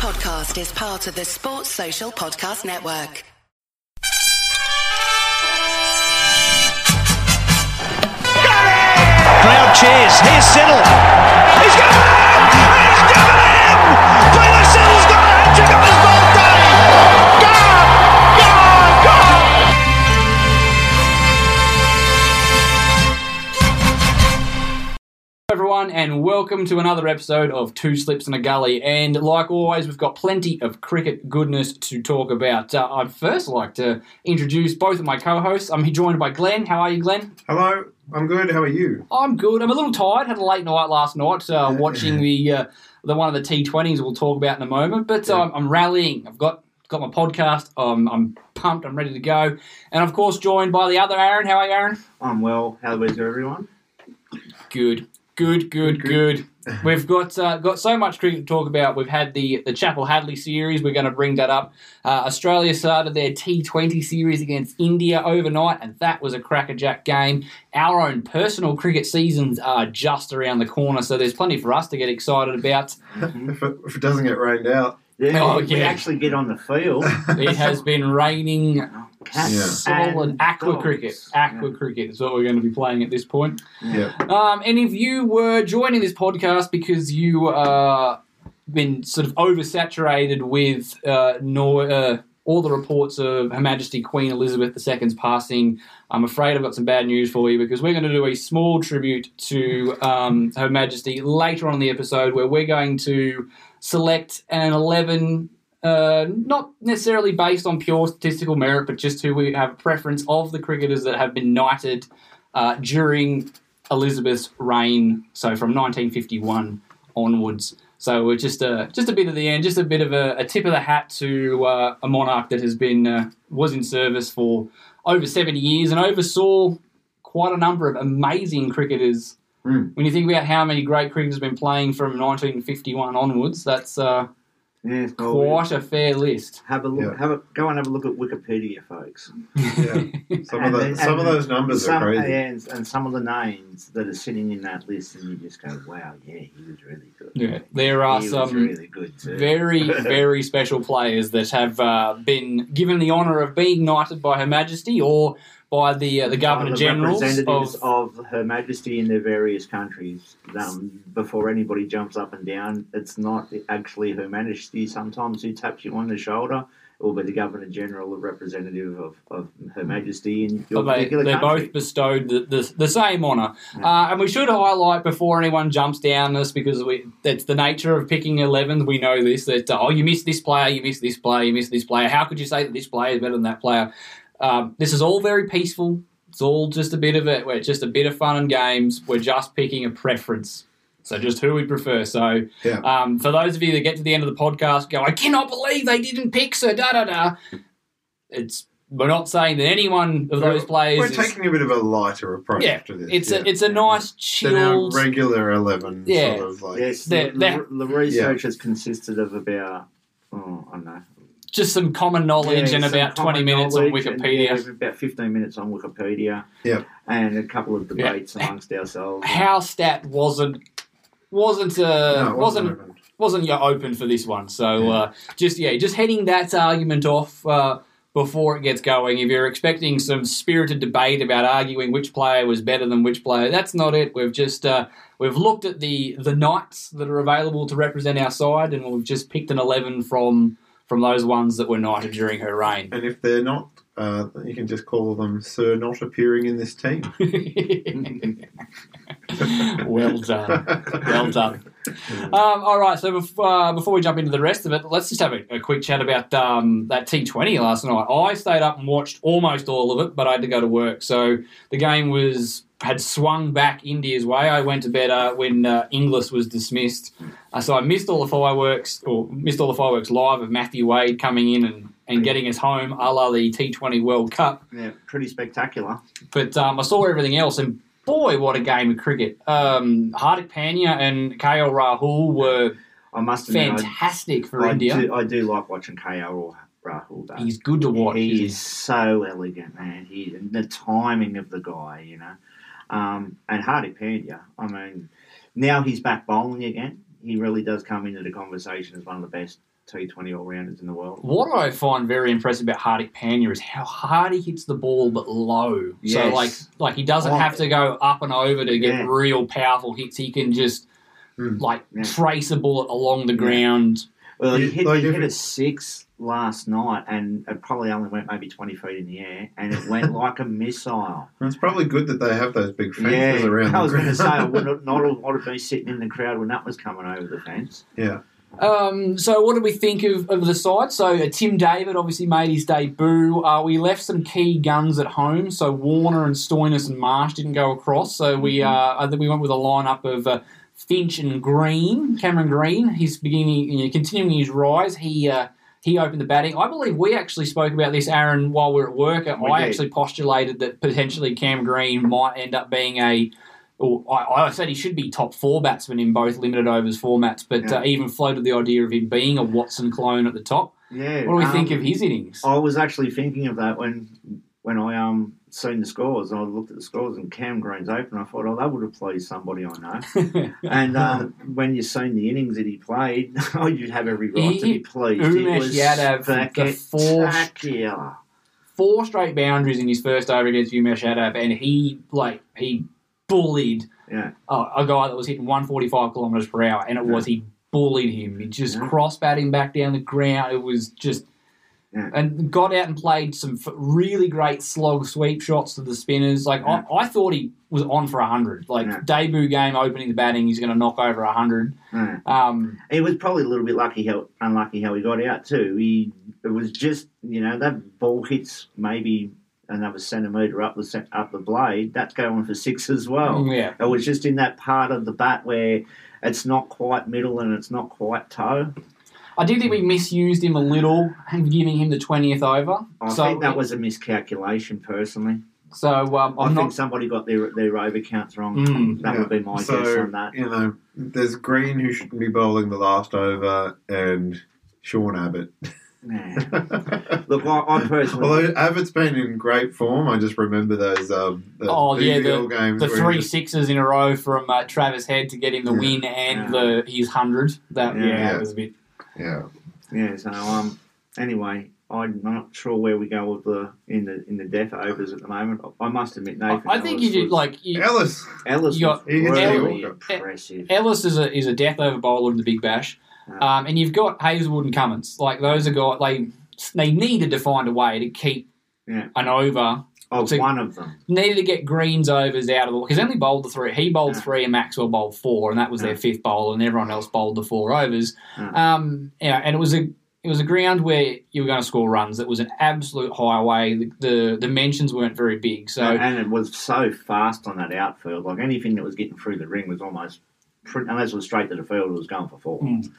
podcast is part of the Sports Social Podcast Network. Got it! Crowd cheers. Here's Siddle. He's got it he's given it and welcome to another episode of Two Slips in a Gully. And like always, we've got plenty of cricket goodness to talk about. Uh, I'd first like to introduce both of my co-hosts. I'm joined by Glenn. How are you, Glenn? Hello, I'm good. How are you? I'm good. I'm a little tired. Had a late night last night uh, watching the uh, the one of the T20s. We'll talk about in a moment. But um, I'm rallying. I've got got my podcast. Um, I'm pumped. I'm ready to go. And of course, joined by the other Aaron. How are you, Aaron? I'm well. How is everyone? Good, good, good, good. We've got uh, got so much cricket to talk about. We've had the the Chappell Hadley series. We're going to bring that up. Uh, Australia started their T20 series against India overnight, and that was a crackerjack game. Our own personal cricket seasons are just around the corner, so there's plenty for us to get excited about. if, it, if it doesn't get rained out, Yeah, Oh, we yeah. actually get on the field. It has been raining Cats Yeah. solid and aqua dogs. cricket. Aqua cricket is what we're going to be playing at this point. yeah, Um, and if you were joining this podcast because you uh, been sort of oversaturated with uh, Nor- uh, all the reports of Her Majesty Queen Elizabeth II's passing, I'm afraid I've got some bad news for you because we're going to do a small tribute to um, Her Majesty later on in the episode where we're going to select an 11. Uh, not necessarily based on pure statistical merit, but just who we have a preference of the cricketers that have been knighted uh, during Elizabeth's reign, so from 1951 onwards. So we're just a just a bit of the end, just a bit of a, a tip of the hat to uh, a monarch that has been uh, was in service for over 70 years and oversaw quite a number of amazing cricketers. Mm. When you think about how many great cricketers have been playing from 1951 onwards, that's uh, Yeah, well, quite a fair list. Have a look. Yeah. Have a go and have a look at Wikipedia, folks. yeah. Some of the, then- some of those numbers some, are crazy. yeah, and, and some of the names that are sitting in that list, and you just go, "Wow, yeah, he was really good." Yeah, there are he some really good too. very, very special players that have uh, been given the honour of being knighted by Her Majesty or by the uh, the Governor Generals representatives of. of, Her Majesty in their various countries. Um, before anybody jumps up and down, it's not actually Her Majesty sometimes who taps you on the shoulder. It will be the Governor General, the representative of, of Her Majesty in your of they, particular they're country. both bestowed the, the, the same honour. Uh, and we should highlight before anyone jumps down this because we, that's the nature of picking 11th. We know this that, uh, oh, you missed this player, you missed this player, you missed this player. How could you say that this player is better than that player? Um, this is all very peaceful. It's all just a bit of it. We're just a bit of fun and games. We're just picking a preference. So just who we prefer. So Yeah. um, for those of you that get to the end of the podcast, go, I cannot believe they didn't pick Sir da da da. It's we're not saying that any one of those players. We're is, taking a bit of a lighter approach yeah, to this. it's yeah. a it's a nice than our chilled. regular eleven Yeah. sort of like. Yes, the, the, the research has consisted of about, oh, I don't know. Just some common knowledge Yeah, and about 20 minutes on knowledge and, Wikipedia. yeah, about 15 minutes on Wikipedia. Yep. And a couple of debates amongst ourselves. House stat wasn't wasn't uh, No, it wasn't open. wasn't yeah, open for this one. So Yeah. uh, just yeah, just heading that argument off uh, before it gets going. If you're expecting some spirited debate about arguing which player was better than which player, that's not it. We've just uh, we've looked at the the knights that are available to represent our side, and we've just picked an eleven from from those ones that were knighted during her reign. And if they're not, uh, you can just call them Sir Not appearing in this team. well done. Well done. Um, all right, so before, uh, before we jump into the rest of it, let's just have a, a quick chat about um, that T20 last night. I stayed up and watched almost all of it, but I had to go to work. So the game was had swung back India's way. I went to bed uh, when uh, Inglis was dismissed. Uh, so I missed all the fireworks, or missed all the fireworks live of Matthew Wade coming in and, and getting us home, a la the T20 World Cup. Yeah, pretty spectacular. But um, I saw everything else, and boy, what a game of cricket! Um, Hardik Pandya and KL Rahul were I must fantastic for I, India. Do, I do like watching KL Rahul. Though. He's good to watch. He He's- is so elegant, man. He and the timing of the guy, you know. Um, and Hardik Pandya, I mean, now he's back bowling again. He really does come into the conversation as one of the best T20 all rounders in the world. What I find very impressive about Hardik Pandya is how hard he hits the ball, but low. Yes. So like, like he doesn't Oh. have to go up and over to get Yeah. real powerful hits. He can just Hmm. like Yeah. trace a bullet along the Yeah. ground. Well, he hit, like he hit a six last night, and it probably only went maybe 20 feet in the air, and it went like a missile. It's probably good that they have those big fences yeah, around. I was the going to say, I would not, not have, would have been sitting in the crowd when that was coming over the fence. yeah. Um, so what did we think of, of the side? So uh, Tim David obviously made his debut. Uh, we left some key guns at home. So Warner and Stoinis and Marsh didn't go across. So we uh, I think we went with a lineup of uh, Finch and Green, Cameron Green. He's beginning, you know, continuing his rise. He uh, he opened the batting. I believe we actually spoke about this, Aaron, while we were at work. We I did. actually postulated that potentially Cam Green might end up being a. Or I, I said he should be top four batsman in both limited overs formats, but Yeah. uh, even floated the idea of him being a Watson clone at the top. Yeah. What do we um, think of his innings? I was actually thinking of that when when I um seen the scores. I looked at the scores and Cam Green's open. I thought, oh, that would have pleased somebody I know. And um, when you've seen the innings that he played, oh, you'd have every right to be pleased. Umesh it was Yadav, the spectacular. Four straight boundaries in his first over against Umesh Yadav, and he like he bullied Yeah. uh, a guy that was hitting 145 kilometres per hour, and it was he bullied him. He just Yeah. cross batting back down the ground. It was just. And got out and played some really great slog sweep shots to the spinners. Like. I, I thought he was on for hundred. Like debut game opening the batting, he's going to knock over hundred. Um, He was probably a little bit lucky how unlucky how he got out too. He it was just you know that ball hits maybe another centimetre up the up the blade. That's going for six as well. yeah, It was just in that part of the bat where it's not quite middle and it's not quite toe. I do think we misused him a little, giving him the twentieth over. I so think that was a miscalculation personally. so. Um, I I'm think not. somebody got their their over counts wrong. Mm. that would be my so, guess on that. You know, there's Green who shouldn't be bowling the last over, and Sean Abbott. Yeah. Look, I, I personally Although Abbott's been in great form, I just remember those. Um, those Oh, yeah, BBL games The where three just- sixes in a row from uh, Travis Head to get him the Yeah. win and Yeah. the his hundred. That yeah, Yeah. it was a bit. Yeah, Yeah. So um, anyway, I'm not sure where we go with the in the in the death overs at the moment. I must admit, Nathan. I think you Ellis did was- like you, Ellis. Ellis you got- He gets the really order. impressive. Ellis is a is a death over bowler in the Big Bash, Yeah. um, and you've got Hazlewood and Cummins. Like those are got they they needed to find a way to keep Yeah. an over. Of so- one of them. Needed to get Green's overs out of the because he only bowled the three. He bowled Yeah. three and Maxwell bowled four, and that was their fifth bowl, and everyone else bowled the four overs. Yeah. Um, yeah, and it was a it was a ground where you were going to score runs. It was an absolute highway. The, the dimensions weren't very big, so and it was so fast on that outfield. Like anything that was getting through the ring was almost, unless it was straight to the field, it was going for four. Mm.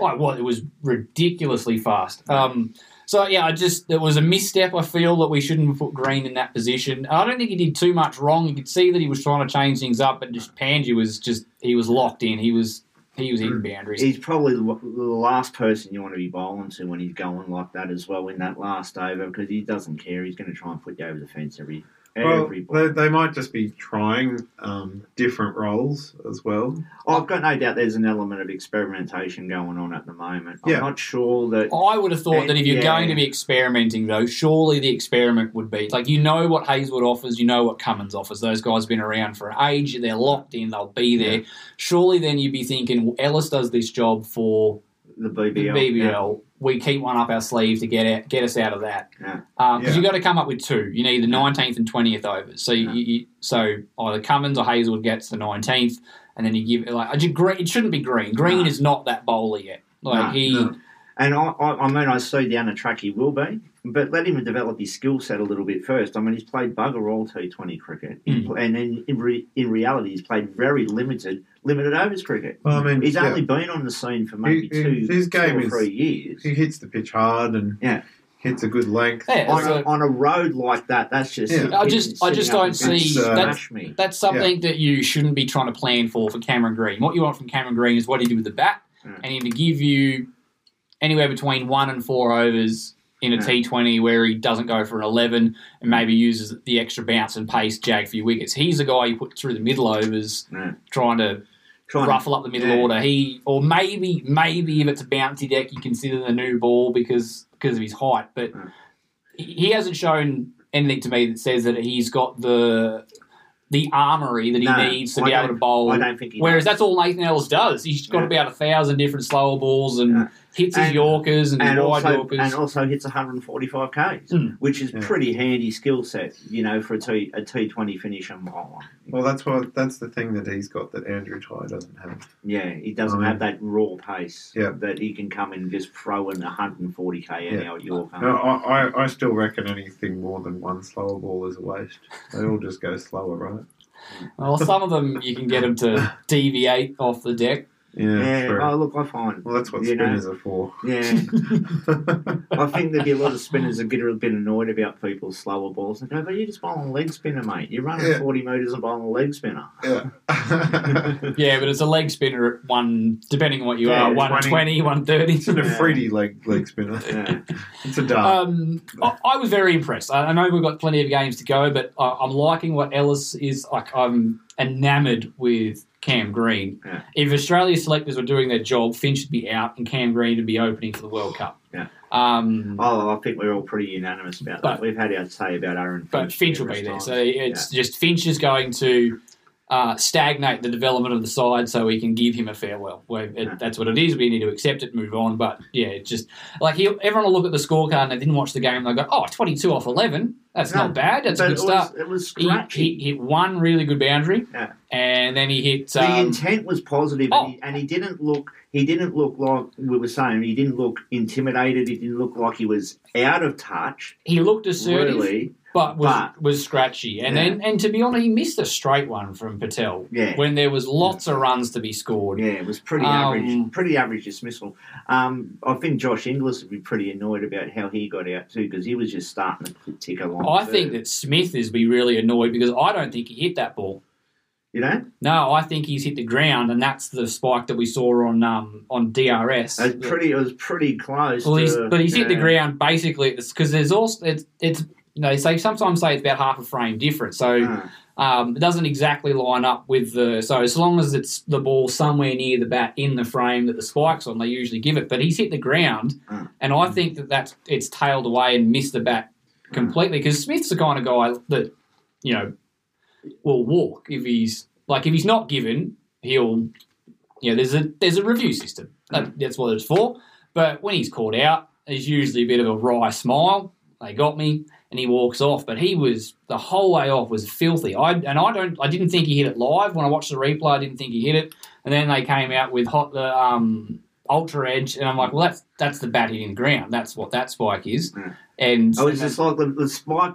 like what it was ridiculously fast. Um, so yeah, I just it was a misstep. I feel that we shouldn't have put Green in that position. I don't think he did too much wrong. You could see that he was trying to change things up, but just Pandya was just he was locked in. He was he was hitting hmm. boundaries. He's probably the, the last person you want to be bowling to when he's going like that as well in that last over because he doesn't care. He's going to try and put you over the fence every Well, they, they might just be trying um, different roles as well. I've got no doubt there's an element of experimentation going on at the moment. I'm Yeah. not sure that. I would have thought that if you're Yeah. going to be experimenting, though, surely the experiment would be like you know what Hazlewood offers, you know what Cummins offers. Those guys have been around for an age, they're locked in, they'll be there. Surely then you'd be thinking, well, Ellis does this job for The the BBL. BBL. We keep one up our sleeve to get out, get us out of that. Yeah. Um, because Yeah. you've got to come up with two. You need the 19th and 20th overs. So you, Yeah. you, so either Cummins or Hazlewood gets the 19th, and then you give it like I just- it shouldn't be Green. Green No. is not that bowler yet. Like No, he. no. And I, I, I mean, I see down the track he will be, but let him develop his skill set a little bit first. I mean, he's played bugger all T20 cricket, Mm. and then in, re, in reality, he's played very limited, limited overs cricket. Well, I mean, He's yeah, only been on the scene for maybe He- he- two, his two game or is- three years. he hits the pitch hard and Yeah. hits a good length. Yeah, on, so- a, on a road like that, that's just. Yeah. I just- I just don't against see- that's- me. That's something that you shouldn't be trying to plan for for Cameron Green. What you want from Cameron Green is what he did with the bat, Yeah. and him to give you anywhere between one and four overs in a Yeah. T20 where he doesn't go for an 11 and maybe uses the extra bounce and pace jag for your wickets. He's the guy you put through the middle overs trying to Trying ruffle up the middle yeah. order. He or maybe maybe if it's a bouncy deck, you consider the new ball because because of his height. But Mm. he he hasn't shown anything to me that says that he's got the the armory that he No, needs to I be able to bowl. I don't think he Whereas does. that's all Nathan Ellis does. He's got Yeah. about a thousand different slower balls and Yeah. Hits his Yorkers and, and his wide also, Yorkers. and also hits 145 k's, Mm. which is Yeah. pretty handy skill set, you know, for a T a T20 finish on bowler. Well, that's what that's the thing that he's got that Andrew Tye doesn't have. Yeah, he doesn't I mean- have that raw pace Yeah. that he can come in and just throw in 140 k an Yeah. hour at Yorker. No, I, I, I still reckon anything more than one slower ball is a waste. They all just go slower, right? well, some of them you can get them to deviate off the deck. Yeah, yeah, true. oh look, I find. well, that's what you know, spinners are for. Yeah, I think there'd be a lot of spinners that get a bit annoyed about people's slower balls and go, "But you're just bowling a leg spinner, mate. You're running Yeah. 40 metres and bowling a leg spinner." yeah. Yeah, but it's a leg spinner at one, depending on what you Yeah, are, 20. 120, 130. it's an Yeah. Leg leg spinner. Yeah. It's a dart. Um, I, I was very impressed. I, I know we've got plenty of games to go, but I, I'm liking what Ellis is. Like I'm enamoured with Cam Green. Yeah. If Australia selectors were doing their job, Finch would be out and Cam Green would be opening for the World Cup. Yeah. Um, Oh, I think we're all pretty unanimous about But- that. We've had our say about Aaron. Finch but Finch will be there. times. So it's just Finch is going to uh, stagnate the development of the side so we can give him a farewell. Well, it, That's what it is. We need to accept it, move on. But yeah, it's just like he'll, everyone will look at the scorecard and they didn't watch the game. They'll go, oh, 22 off 11. That's No, not bad. That's a good start. It was He, scratchy. he hit one really good boundary, Yeah. and then he hit. the Um, intent was positive, oh. and, he, and he didn't look. He didn't look like we were saying. He didn't look intimidated. He didn't look like he was out of touch. he looked assertive, Really, but was but- was scratchy. And Yeah. then, and to be honest, he missed a straight one from Patel Yeah. when there was lots of runs to be scored. yeah, it was pretty Um, average. Pretty average dismissal. Um, I think Josh Inglis would be pretty annoyed about how he got out too, because he was just starting to tick along. I too. think that Smith is be really annoyed because I don't think he hit that ball. you know No, I think he's hit the ground, and that's the spike that we saw on um, on DRS. it was pretty. It was pretty close. Well, he's, but he's hit the ground basically because there's also it's it's you know, they say sometimes say it's about half a frame different, so Uh, um, it doesn't exactly line up with the. So as long as it's the ball somewhere near the bat in the frame that the spikes on, they usually give it. But he's hit the ground, Mm. and I think that that's it's tailed away and missed the bat completely because Smith's the kind of guy that you know will walk if he's like if he's not given, he'll you know there's a there's a review system. That, that's what it's for. But when he's caught out, there's usually a bit of a wry smile. They got me, and he walks off. But he was the whole way off was filthy. I and I don't I didn't think he hit it live when I watched the replay. I didn't think he hit it, and then they came out with hot the um ultra edge, and I'm like, well that's that's the bat hitting the ground. That's what that spike is. Yeah. And Oh, it's just like the, the spike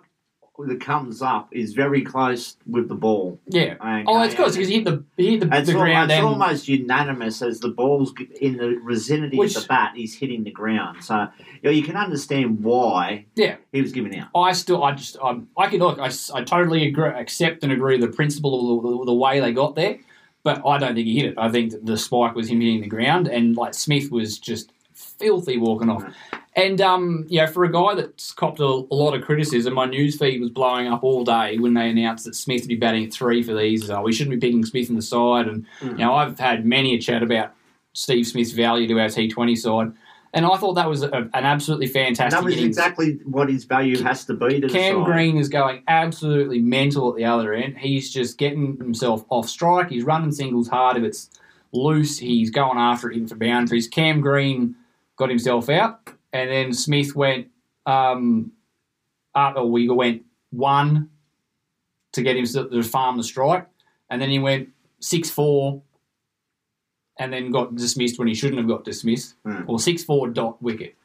that comes up is very close with the ball. yeah. Okay, Oh, it's good because he hit the he hit the, It's, the al- ground it's almost unanimous as the ball's in the vicinity Which- of the bat, he's hitting the ground. So you, know, you can understand why yeah. he was given out. I still, I just, um, I can look. I, I totally agree, accept and agree the principle of the, the way they got there, but I don't think he hit it. I think that the spike was him hitting the ground, and like Smith was just filthy walking off. And um, yeah, for a guy that's copped a, a lot of criticism, my news feed was blowing up all day when they announced that Smith would be batting at three for these. Uh, we shouldn't be picking Smith in the side, and Mm. you know I've had many a chat about Steve Smith's value to our T20 side, and I thought that was a, an absolutely And fantastic. that was innings. exactly what his value has to be to Cam. Green is going absolutely mental at the other end. He's just getting himself off strike. He's running singles hard. If it's loose, he's going after it in for boundaries. Cam Green got himself out, and then Smith went um, up, or we went one to get him to farm the strike, and then he went six four, and then got dismissed when he shouldn't have got dismissed, Hmm. or six four dot wicket.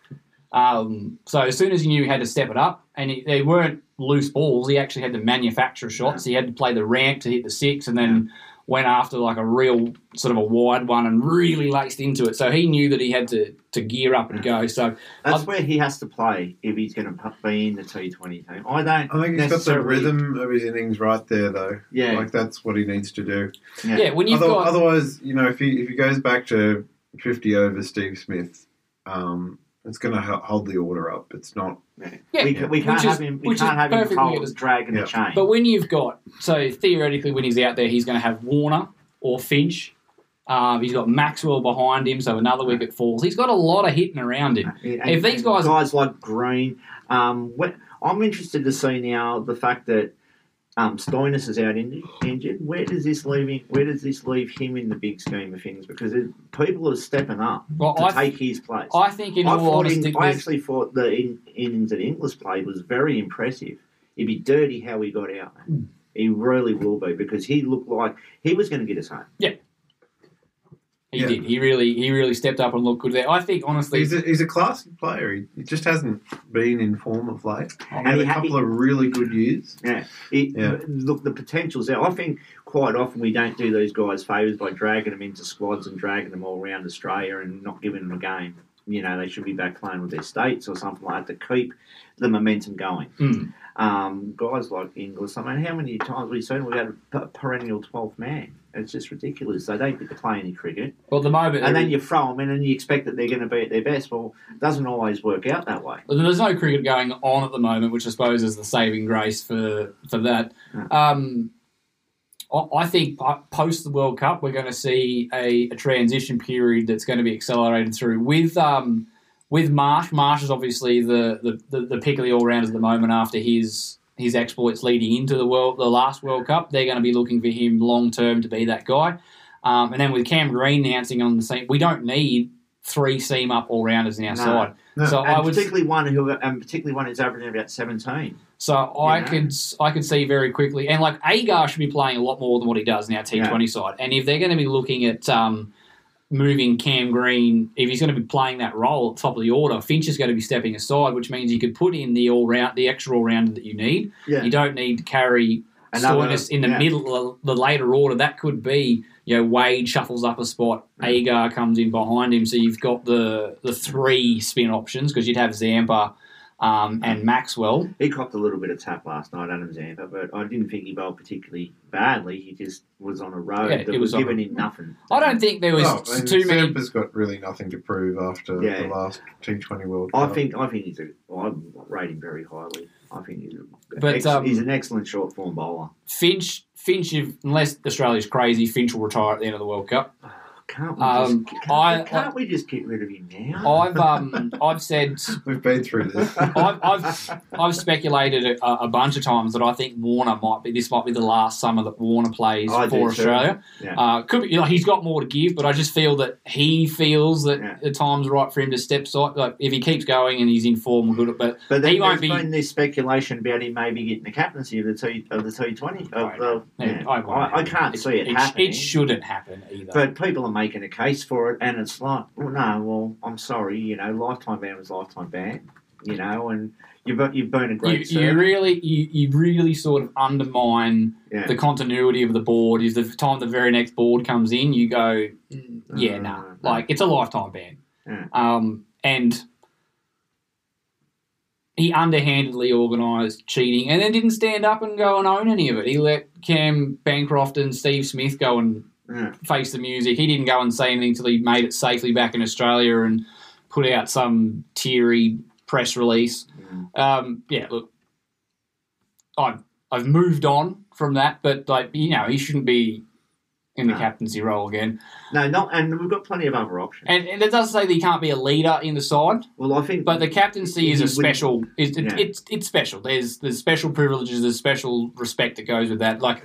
Um, so as soon as he knew he had to step it up, and he, they weren't loose balls, he actually had to manufacture shots. He had to play the ramp to hit the six, and then went after like a real sort of a wide one and really laced into it. So he knew that he had to, to gear up and go. So That's I've- where he has to play if he's going to be in the T20 team. I don't. I think he's got the rhythm of his innings right there, though. Yeah. Like that's what he needs to do. yeah, when you've Other- got Otherwise, you know, if he if he goes back to fifty over Steve Smith, um, it's going to hold the order up. It's not. yeah, we, we can't which have is- him. We which is can't have him perfectly hold understood. dragging Yeah. the chain. But when you've got so theoretically when he's out there, he's going to have Warner or Finch Um, he's got Maxwell behind him, so another wicket falls. He's got a lot of hitting around him. And- If these guys- guys like Green, um, what, I'm interested to see now the fact that um, Stoinis is out injured, injured. Where does this leave him, Where does this leave him in the big scheme of things? Because it, people are stepping up Well, to I, take his place. I think, in I, all honesty, I actually thought the in, innings that Inglis played was very impressive. It'd be dirty how he got out. Man. He really will be because he looked like he was going to get us home. He Yeah. did. He really, he really stepped up and looked good there. I think, honestly, He's a, he's a classy player. He, he just hasn't been in form of late. And had he a couple of really good years. Yeah, it, Yeah. look, the potential's there. I think quite often we don't do these guys favours by dragging them into squads and dragging them all around Australia and not giving them a game. You know, they should be back playing with their states or something like that to keep the momentum going. Mm. Um, guys like Inglis, I mean, how many times we've seen we've had a perennial 12th man? It's just ridiculous. They don't get to play any cricket. well, at the moment, And then you throw them in and you expect that they're going to be at their best. Well, it doesn't always work out that way. There's no cricket going on at the moment, which I suppose is the saving grace for for that. Um, I- I think post the World Cup, we're going to see a, a transition period that's going to be accelerated through with um, with Marsh. Marsh is obviously the, the, the, the pick of the all rounders at the moment after his his exploits leading into the world the last World Cup. They're going to be looking for him long term to be that guy. Um, and then with Cam Green announcing on the scene, we don't need three seam up all rounders in our No. side. No. So and I would particularly one who, and particularly one who's averaging about 17. So I know? could I could see very quickly, and like Agar should be playing a lot more than what he does in our T Twenty side. And if they're going to be looking at um, moving Cam Green, if he's going to be playing that role at the top of the order, Finch is going to be stepping aside, which means you could put in the all round the extra all rounder that you need. Yeah. You don't need to carry Stoinis in the yeah. middle, the later order. That could be you know Wade shuffles up a spot, Agar comes in behind him, so you've got the the three spin options because you'd have Zampa. Um, and Maxwell, He copped a little bit of tap last night, Adam Zampa, but I didn't think he bowled particularly badly. He just was on a road Yeah, that it was, was giving a- him nothing. I don't think there was Oh, and too many. Zampa's got really nothing to prove after Yeah. the last T20 World I think I think he's a. I rate him very highly. I think he's a, But, ex- um, he's an excellent short form bowler. Finch, Finch, if, unless Australia's crazy, Finch will retire at the end of the World Cup. Can't we, Um, just, can't, I- can't we just get rid of him now? I've um, I've said, We've been through this. I've, I've, I've speculated a, a bunch of times that I think Warner might be. This might be the last summer that Warner plays I for. Australia. Yeah. Uh, could be, you know, he's got more to give, but I just feel that he feels that Yeah. the time's right for him to step aside. Like if he keeps going and he's in form, we're good. But But then he there's won't be. been this speculation about him maybe getting the captaincy of the T of the T Twenty. Of the, yeah. I, won't I, I can't see it, it, happening. it shouldn't happen either. But people are making a case for it, and it's like, well, no, well, I'm sorry, you know, lifetime ban was lifetime ban, you know, and you've you've been a great you servant. really you, you really sort of undermine yeah. the continuity of the board is the time the very next board comes in you go "Mm, yeah Uh, nah no. like it's a lifetime ban Yeah. um, and he underhandedly organised cheating and then didn't stand up and go and own any of it he let Cam Bancroft and Steve Smith go and Yeah. face the music he didn't go and say anything until he made it safely back in Australia and put out some teary press release Mm. um, yeah, look, I've I've moved on from that, but like you know, he shouldn't be in the No. captaincy role again. No, not, and we've got plenty of other options. And, and it doesn't say that he can't be a leader in the side, well, I think, but the captaincy is a special. It's, it, Yeah. it's it's special. There's there's special privileges. There's special respect that goes with that. Like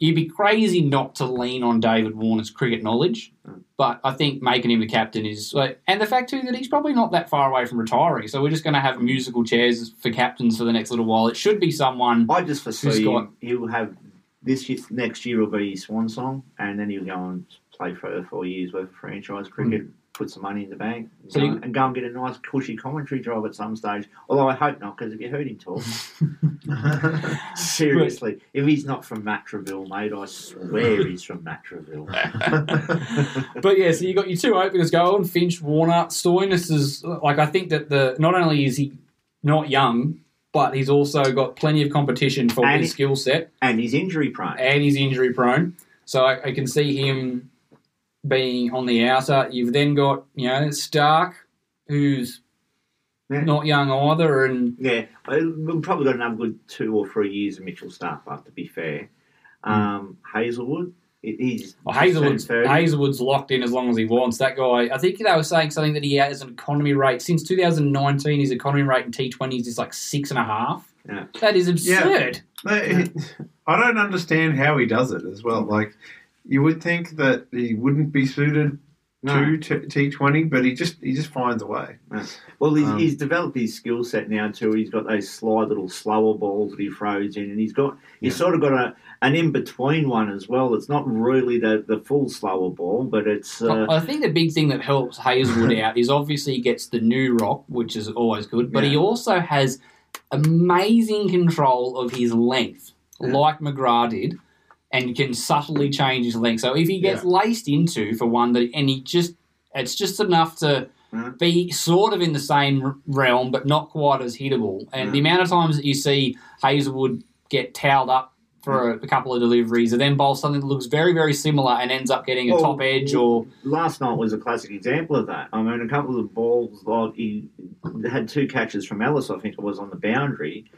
you'd be crazy not to lean on David Warner's cricket knowledge, Mm. but I think making him the captain is like, and the fact too that he's probably not that far away from retiring. So we're just going to have musical chairs for captains for the next little while. It should be someone. I just foresee got- he'll have this year, next year will be his swan song, and then he'll go and play for four years worth of franchise cricket, put some money in the bank. So go- you- and go and get a nice cushy commentary job at some stage. Although I hope not, because if you heard him talk, seriously, if he's not from Matraville, mate, I swear he's from Matraville. But yeah, so you got your two openers going, Finch, Warner, Stoinis is like I think that the not only is he not young, but he's also got plenty of competition for And his skill set, and he's injury prone. and he's injury prone. So I, I can see him being on the outer. You've then got you know Starc, who's Yeah. not young either, and Yeah, I- we've probably got another good two or three years of Mitchell Starc left, to be fair. Hmm. Um, Hazlewood, He- He's Well, Hazlewood's, turned Hazlewood's locked in as long as he wants. That guy, I think they were saying something that he has an economy rate since 2019. His economy rate in T20s is like six and a half. Yeah. That is absurd. They- I don't understand how he does it as well. Like, you would think that he wouldn't be suited No. to T Twenty, but he just he just finds a way. Well, he's, Um, he's developed his skill set now too. He's got those sly little slower balls that he throws in, and he's got he's sort of got a an in between one as well. It's not really the, the full slower ball, but it's uh, I think the big thing that helps Hazlewood out is obviously he gets the new rock, which is always good, but he also has amazing control of his length, Yeah. like McGrath did, and can subtly change his length. So if he gets laced into for one that, and he just, it's just enough to Yeah. be sort of in the same realm, but not quite as hittable. And Yeah. the mm. amount of times that you see Hazlewood get towed up. For a, a couple of deliveries, and then bowl something that looks very, very similar and ends up getting a Well, top edge or last night was a classic example of that. I mean, a couple of balls, like he had two catches from Ellis, I think it was on the boundary,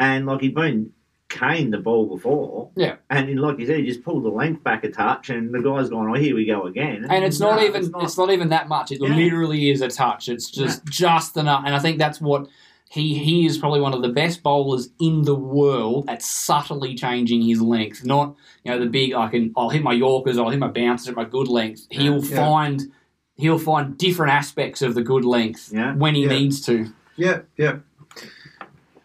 and like he'd been caned the ball before. Yeah. and he- like you said, he just pulled the length back a touch, and the guy's gone, "Oh, here we go again." and it's not No, even it's not, even that much. It Yeah. literally is a touch. It's just just enough, and I think that's what he he is probably one of the best bowlers in the world at subtly changing his length. Not you know the big I can I'll hit my Yorkers, I'll hit my bouncers at my good length. He'll Yeah. find he'll find different aspects of the good length Yeah. when he Yeah. needs to. Yeah, yeah.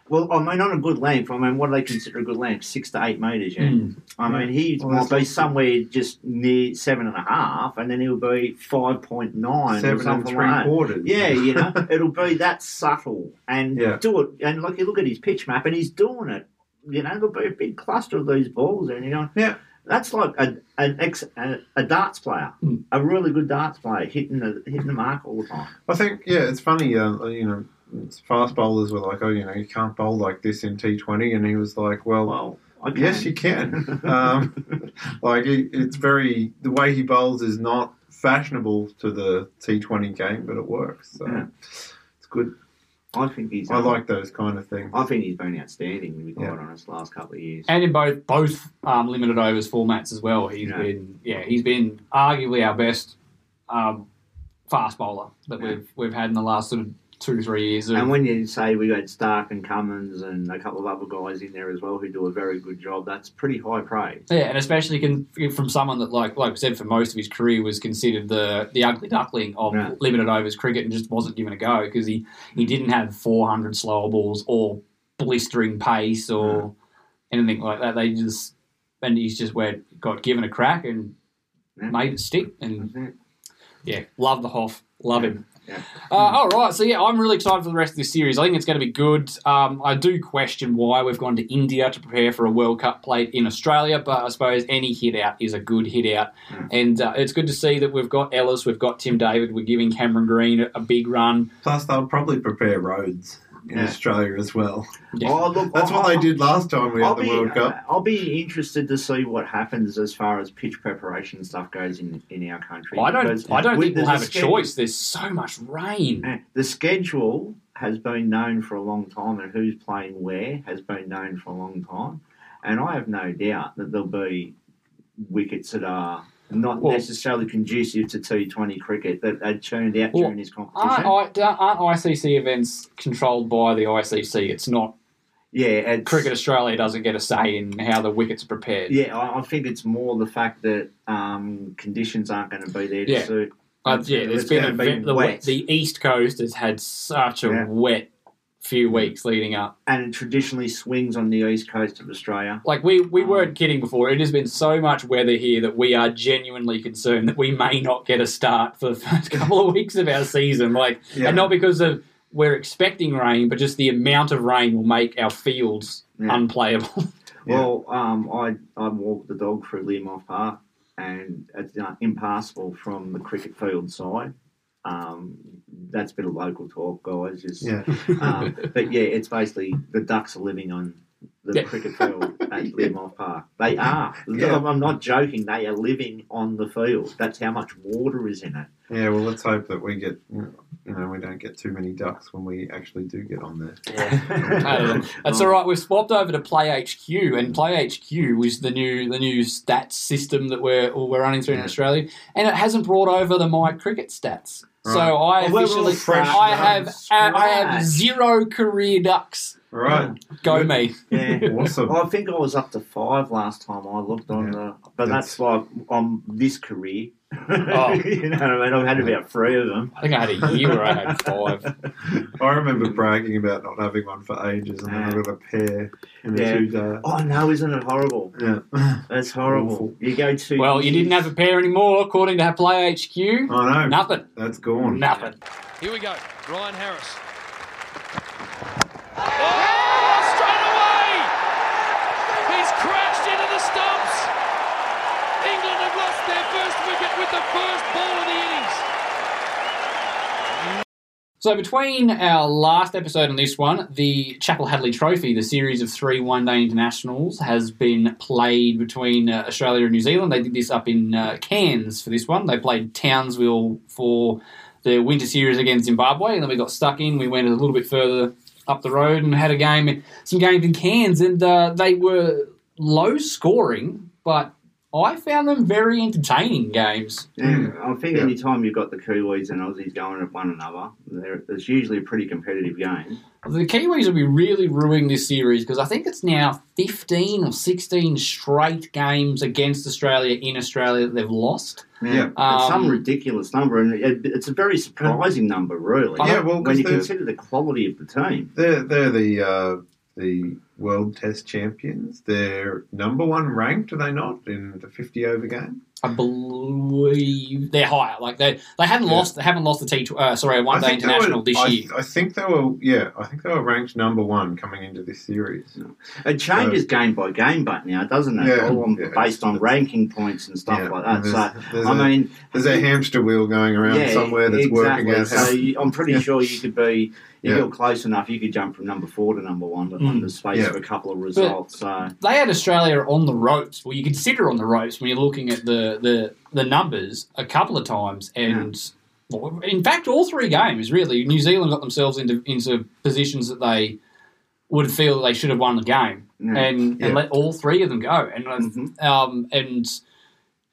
Well, I mean, on a good length, I mean, what do they consider a good length? Six to eight metres, yeah. Mm. I mean, he Well, might be somewhere just near seven and a half, and then he'll be five point nine Seven and something three like quarters. Yeah, you know, it'll be that subtle and Yeah. do it. And like you look at his pitch map, and he's doing it. You know, there'll be a big cluster of these balls, and you know, Yeah. that's like a an ex, a, a darts player, Hmm. a really good darts player, hitting the hitting the mark all the time. I think yeah, it's funny. Uh, you know, it's fast bowlers were like, oh, you know, you can't bowl like this in T Twenty, and he was like, well, Well, I yes, you can. um, like it, it's very the way he bowls is not fashionable to the T Twenty game, but it works. So Yeah. it's good. I think he's. I like those kind of things. I think he's been outstanding. To be quite Yeah. honest, last couple of years. And in both both um, limited overs formats as well, he's Yeah. been yeah he's been arguably our best um, fast bowler that Yeah. we've we've had in the last sort of two three years. Of, And when you say we had Starc and Cummins and a couple of other guys in there as well who do a very good job, that's pretty high praise. yeah, and especially can, from someone that like like I said for most of his career was considered the the ugly duckling of Yeah. limited overs cricket and just wasn't given a go because he he didn't have 400 slower balls or blistering pace or anything like that. They just and he's just where got given a crack and Yeah. made it stick and it. yeah, love the Hoff, love him. Yeah. Uh, all right, so yeah, I'm really excited for the rest of this series. I think it's going to be good. Um, I do question why we've gone to India to prepare for a World Cup plate in Australia, but I suppose any hit out is a good hit out, Yeah. and uh, it's good to see that we've got Ellis, we've got Tim David, we're giving Cameron Green a, a big run. Plus, they'll probably prepare roads in Yeah. Australia as well. Yeah. Oh, look, That's what they did last time we I'll had the be, World Cup. uh, I'll be interested to see what happens as far as pitch preparation stuff goes in, in our country. I don't, because I don't with think we'll have a schedule- choice. There's so much rain. The schedule has been known for a long time, and who's playing where has been known for a long time. And I have no doubt that there'll be wickets that are not Well- necessarily conducive to T20 cricket that are churned out Well, during this competition. Aren't, aren't ICC events controlled by the ICC? It's not yeah, it's, Cricket Australia doesn't get a say in how the wickets are prepared. Yeah, I, I think it's more the fact that um, conditions aren't going to be there to Yeah. suit. Uh, yeah, there's It's been a be the, the East Coast has had such a Yeah. wet few weeks leading up. and it traditionally swings on the east coast of Australia. Like we we Um, weren't kidding before. It has been so much weather here that we are genuinely concerned that we may not get a start for the first couple of weeks of our season. Like, Yeah. and not because of we're expecting rain, but just the amount of rain will make our fields Yeah. unplayable. Yeah. Well, um, I I walked the dog through Learmonth Park, and it's uh, impassable from the cricket field side. Um, that's a bit of local talk, guys. Just, Yeah. um, but yeah, it's basically the ducks are living on the Yeah. cricket field at Learmonth Park. They are. Yeah. I'm not joking. They are living on the field. That's how much water is in it. Yeah, well, let's hope that we get you know, we don't get too many ducks when we actually do get on there. I. Um, that's all right. We've swapped over to Play HQ, and Play HQ was the new the new stats system that we're we're running through in Australia, and it hasn't brought over the my cricket stats. So Right. I Oh, officially, fresh I have ducks. I, I have zero career ducks. Right, Go me! Yeah. awesome. I think I was up to five last time I looked on Yeah. the, but That's- that's, like on this career. Oh. you know what I mean? I've had about three of them. I think I had a year where I had five. I remember bragging about not having one for ages, and then I got a pair in Yeah. the two days. Oh no, isn't it horrible? Yeah, That's horrible. Awful. You go to Well, you didn't have a pair anymore, according to Play HQ. I know. Nothing. That's gone. Nothing. Here we go. Ryan Harris. Oh, straight away! He's crashed into the stumps. England have lost their first wicket with the first ball of the innings. So between our last episode and this one, the Chappell Hadley Trophy, the series of three one-day internationals, has been played between uh, Australia and New Zealand. They did this up in uh, Cairns for this one. They played Townsville for the winter series against Zimbabwe, and then we got stuck in. We went a little bit further up the road and had a game, some games in Cairns, and uh, they were low scoring, but I found them very entertaining games. Yeah, I think Yeah. any time you've got the Kiwis and Aussies going at one another, there- it's usually a pretty competitive game. The Kiwis will be really ruining this series because I think it's now 15 or 16 straight games against Australia in Australia that they've lost. Yeah. it's some Um, ridiculous number, and it, it's a very surprising number, really. Yeah, well, when 'cause you consider the quality of the team. They're they're the uh, the world test champions. They're number one ranked, are they not, in the fifty over game? I believe they're higher. Like they they haven't Yeah. lost they haven't lost the T uh, sorry one day international were- this I, year. I think they were yeah, I think they were ranked number one coming into this series. It changes game by game, but now doesn't it? Yeah, All on, yeah, based on ranking points and stuff Yeah, like and that. So, there's, there's I a, mein, there's a hamster wheel going around yeah, somewhere that's exactly. working out. So how- you, I'm pretty Yeah. sure you could be, if Yeah. you're close enough, you could jump from number four to number one, but Mm. on the space Yeah. of a couple of results. So they had Australia on the ropes. Well, you consider on the ropes when you're looking at the the, the numbers a couple of times, and well, in fact, all three games really, New Zealand got themselves into into positions that they would feel they should have won the game, yeah. and Yeah. and let all three of them go, and uh, Mhm. um and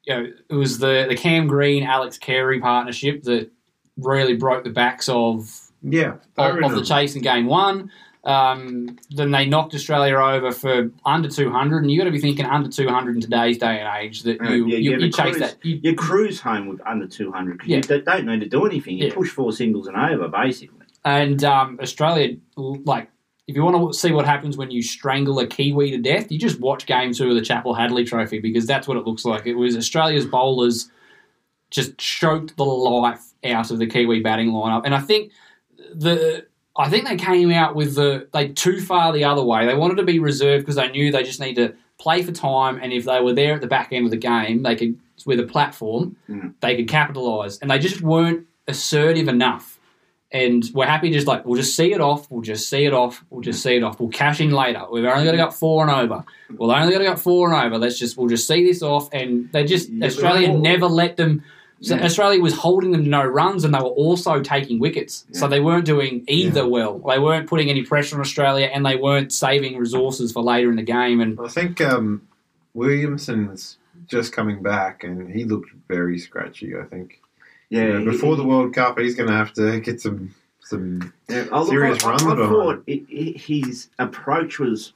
you know it was the the Cam Green Alex Carey partnership that really broke the backs of yeah, of, of the chase in game one. Um, then they knocked Australia over for under 200, and you got to be thinking under 200 in today's day and age that Yeah, you, yeah, you, you chase cruise- that. You, You cruise home with under 200 because Yeah. you don't need to do anything. You Yeah. push four singles and over, basically. and um, Australia, like, if you want to see what happens when you strangle a Kiwi to death, you just watch game two of the Chappell Hadley Trophy because that's what it looks like. It was Australia's bowlers just choked the life out of the Kiwi batting lineup, and I think the I think they came out with the they too far the other way. They wanted to be reserved because they knew they just need to play for time, and if they were there at the back end of the game, they could with a platform, Mm. they could capitalise, and they just weren't assertive enough. And we're happy just like we'll just see it off, we'll just see it off, we'll just see it off. We'll cash in later. We've only got to go four and over. We'll only got to go four and over. Let's just we'll just see this off. And they just Australia never let them. So Yeah. Australia was holding them to no runs, and they were also taking wickets. So they weren't doing either Yeah. well. They weren't putting any pressure on Australia, and they weren't saving resources for later in the game. And I think um, Williamson's just coming back, and he looked very scratchy. I think Yeah. You know, he- before the World Cup, he's going to have to get some some. Yeah, serious I, I, runs I behind. thought it, it, his approach was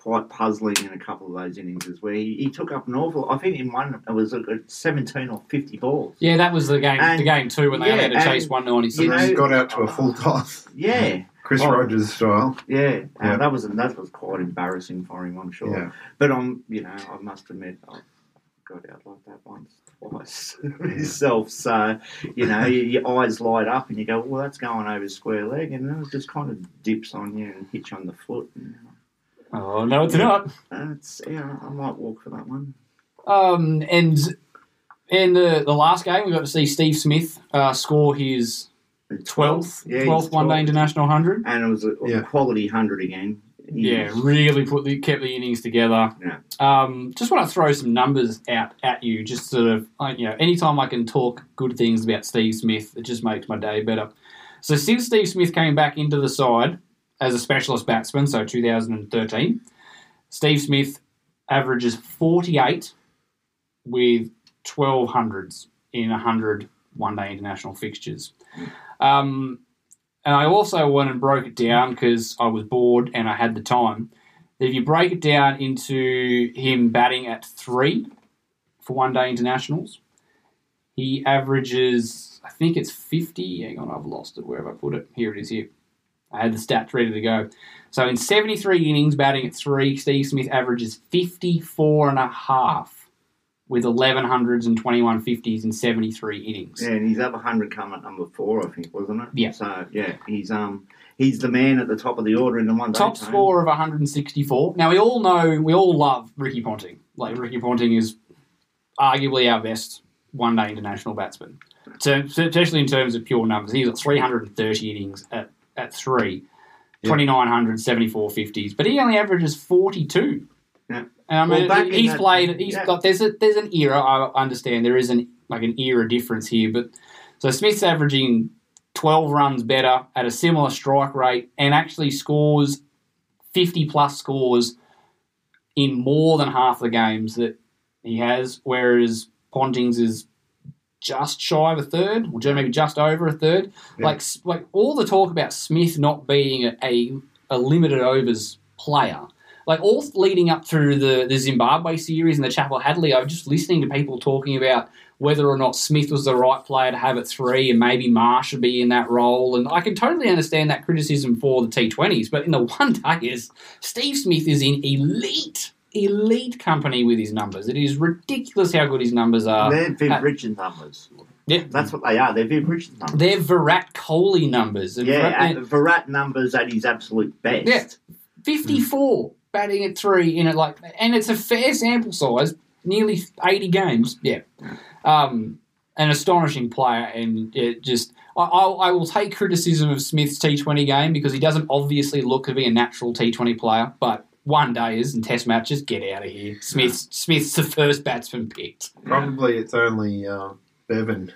quite puzzling in a couple of those innings where he, he took up an awful. I think in one it was a, a seventeen or fifty balls. yeah, that was the game. And- the game two when they only had to chase and, one ninety you know- he got out to a full toss, Yeah, Chris Oh. Rogers style. yeah, Yeah. That was that was quite embarrassing for him, I'm sure. Yeah, But I'm, you know, I must admit, I got out like that once, twice myself. So, you know, your, your eyes light up and you go, well, that's going over square leg, and then it just kind of dips on you and hits you on the foot. And, Oh no, it's not. it's yeah, I might walk for that one. Um, and in the the last game, we got to see Steve Smith uh, score his twelfth Yeah, twelfth he's one day international hundred. and it was a, a Yeah. quality hundred again. He Yeah, was- really put the, kept the innings together. Yeah. Um, just want to throw some numbers out at you, just sort of, like, you know, anytime I can talk good things about Steve Smith, it just makes my day better. So since Steve Smith came back into the side as a specialist batsman, so 2013, Steve Smith averages 48 with 12 hundreds in 100 one day international fixtures. Um, and I also went and broke it down because I was bored and I had the time. If you break it down into him batting at three for one day internationals, he averages, I think it's 50. Hang on, I've lost it. Where have I put it? Here it is here. I had the stats ready to go. So in 73 innings batting at three, Steve Smith averages 54 and a half with 1100s and 21 50s in 73 innings. Yeah, and his other hundred come at number four, I think, wasn't it? Yeah. So yeah, he's um he's the man at the top of the order in the one day. Top score of 164. Now we all know, we all love Ricky Ponting. Like Ricky Ponting is arguably our best one-day international batsman, so, especially in terms of pure numbers. He's got 330 innings at, at three, Yeah. 2900, 74 50s, but he only averages 42. Yeah. And I Well, mean, in he's that- played. He's yeah. got. There's a there's an era. I understand there is an like an era difference here, but so Smith's averaging 12 runs better at a similar strike rate and actually scores 50 plus scores in more than half the games that he has, whereas Pontings is just shy of a third, or maybe just over a third. Yeah. Like like all the talk about Smith not being a, a, a limited overs player. Like all leading up through the, the Zimbabwe series and the Chappell Hadlee, I was just listening to people talking about whether or not Smith was the right player to have at three and maybe Marsh should be in that role. And I can totally understand that criticism for the T20s, but in the one day is Steve Smith is in elite, elite company with his numbers. It is ridiculous how good his numbers are. They're Viv Uh, Richards numbers. Yeah. That's what they are. They're Viv Richards numbers. They're Virat Kohli numbers. And yeah, Virat- Virat numbers at his absolute best. Yeah. 54 batting at three in it like and it's a fair sample size nearly 80 games yeah um an astonishing player and it just I, I, I will take criticism of Smith's T20 game because he doesn't obviously look to be a natural T20 player but one days and test matches get out of here Smith's Smith's the first batsman picked Probably it's only uh, Bevan,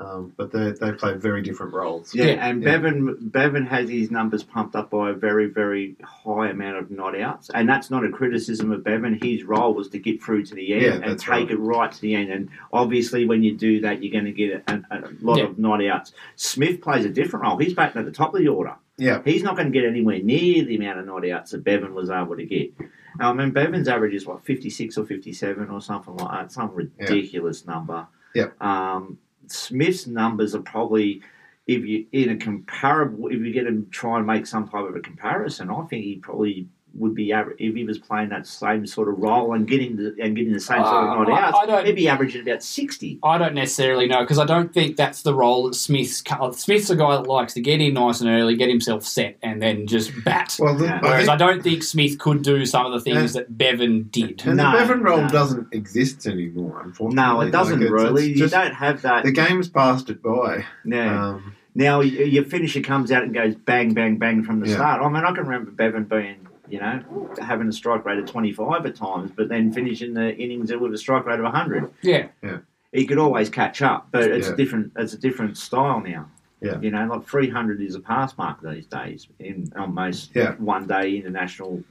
um, but they they play very different roles. Yeah, Yeah. and Yeah. Bevan Bevan has his numbers pumped up by a very, very high amount of not outs. And that's not a criticism of Bevan. His role was to get through to the end Yeah, and take right. it right to the end. And obviously when you do that you're gonna get a, a, a lot Yeah. of not outs. Smith plays a different role. He's batting at the top of the order. Yeah, He's not going to get anywhere near the amount of not outs that Bevan was able to get. I mean, Bevan's average is what fifty six or fifty seven or something like that. Some ridiculous number. Yeah. Um, Smith's numbers are probably, if you in a comparable, if you get him try and make some type of a comparison, I think he probably would be average if he was playing that same sort of role and getting the and getting the same sort Uh, of not I- outs. I don't- he'd averaging about sixty. I don't necessarily know because I don't think that's the role that Smith's. Smith's a guy that likes to get in nice and early, get himself set, and then just bat. well, the, Yeah. I Whereas think- I don't think Smith could do some of the things that Bevan did. and No, the Bevan role no. doesn't exist anymore. Unfortunately, No, it doesn't Like, it's- really. it's just- you don't have that. the game's passed it by. yeah. Um, Now your finisher comes out and goes bang, bang, bang from the Yeah. start. I mean, I can remember Bevan being, you know, having a strike rate of 25 at times, but then finishing the innings with a strike rate of 100. Yeah, yeah. He could always catch up, but it's Yeah. different. It's a different style now. Yeah. You know, like 300 is a pass mark these days in on most Yeah. one day international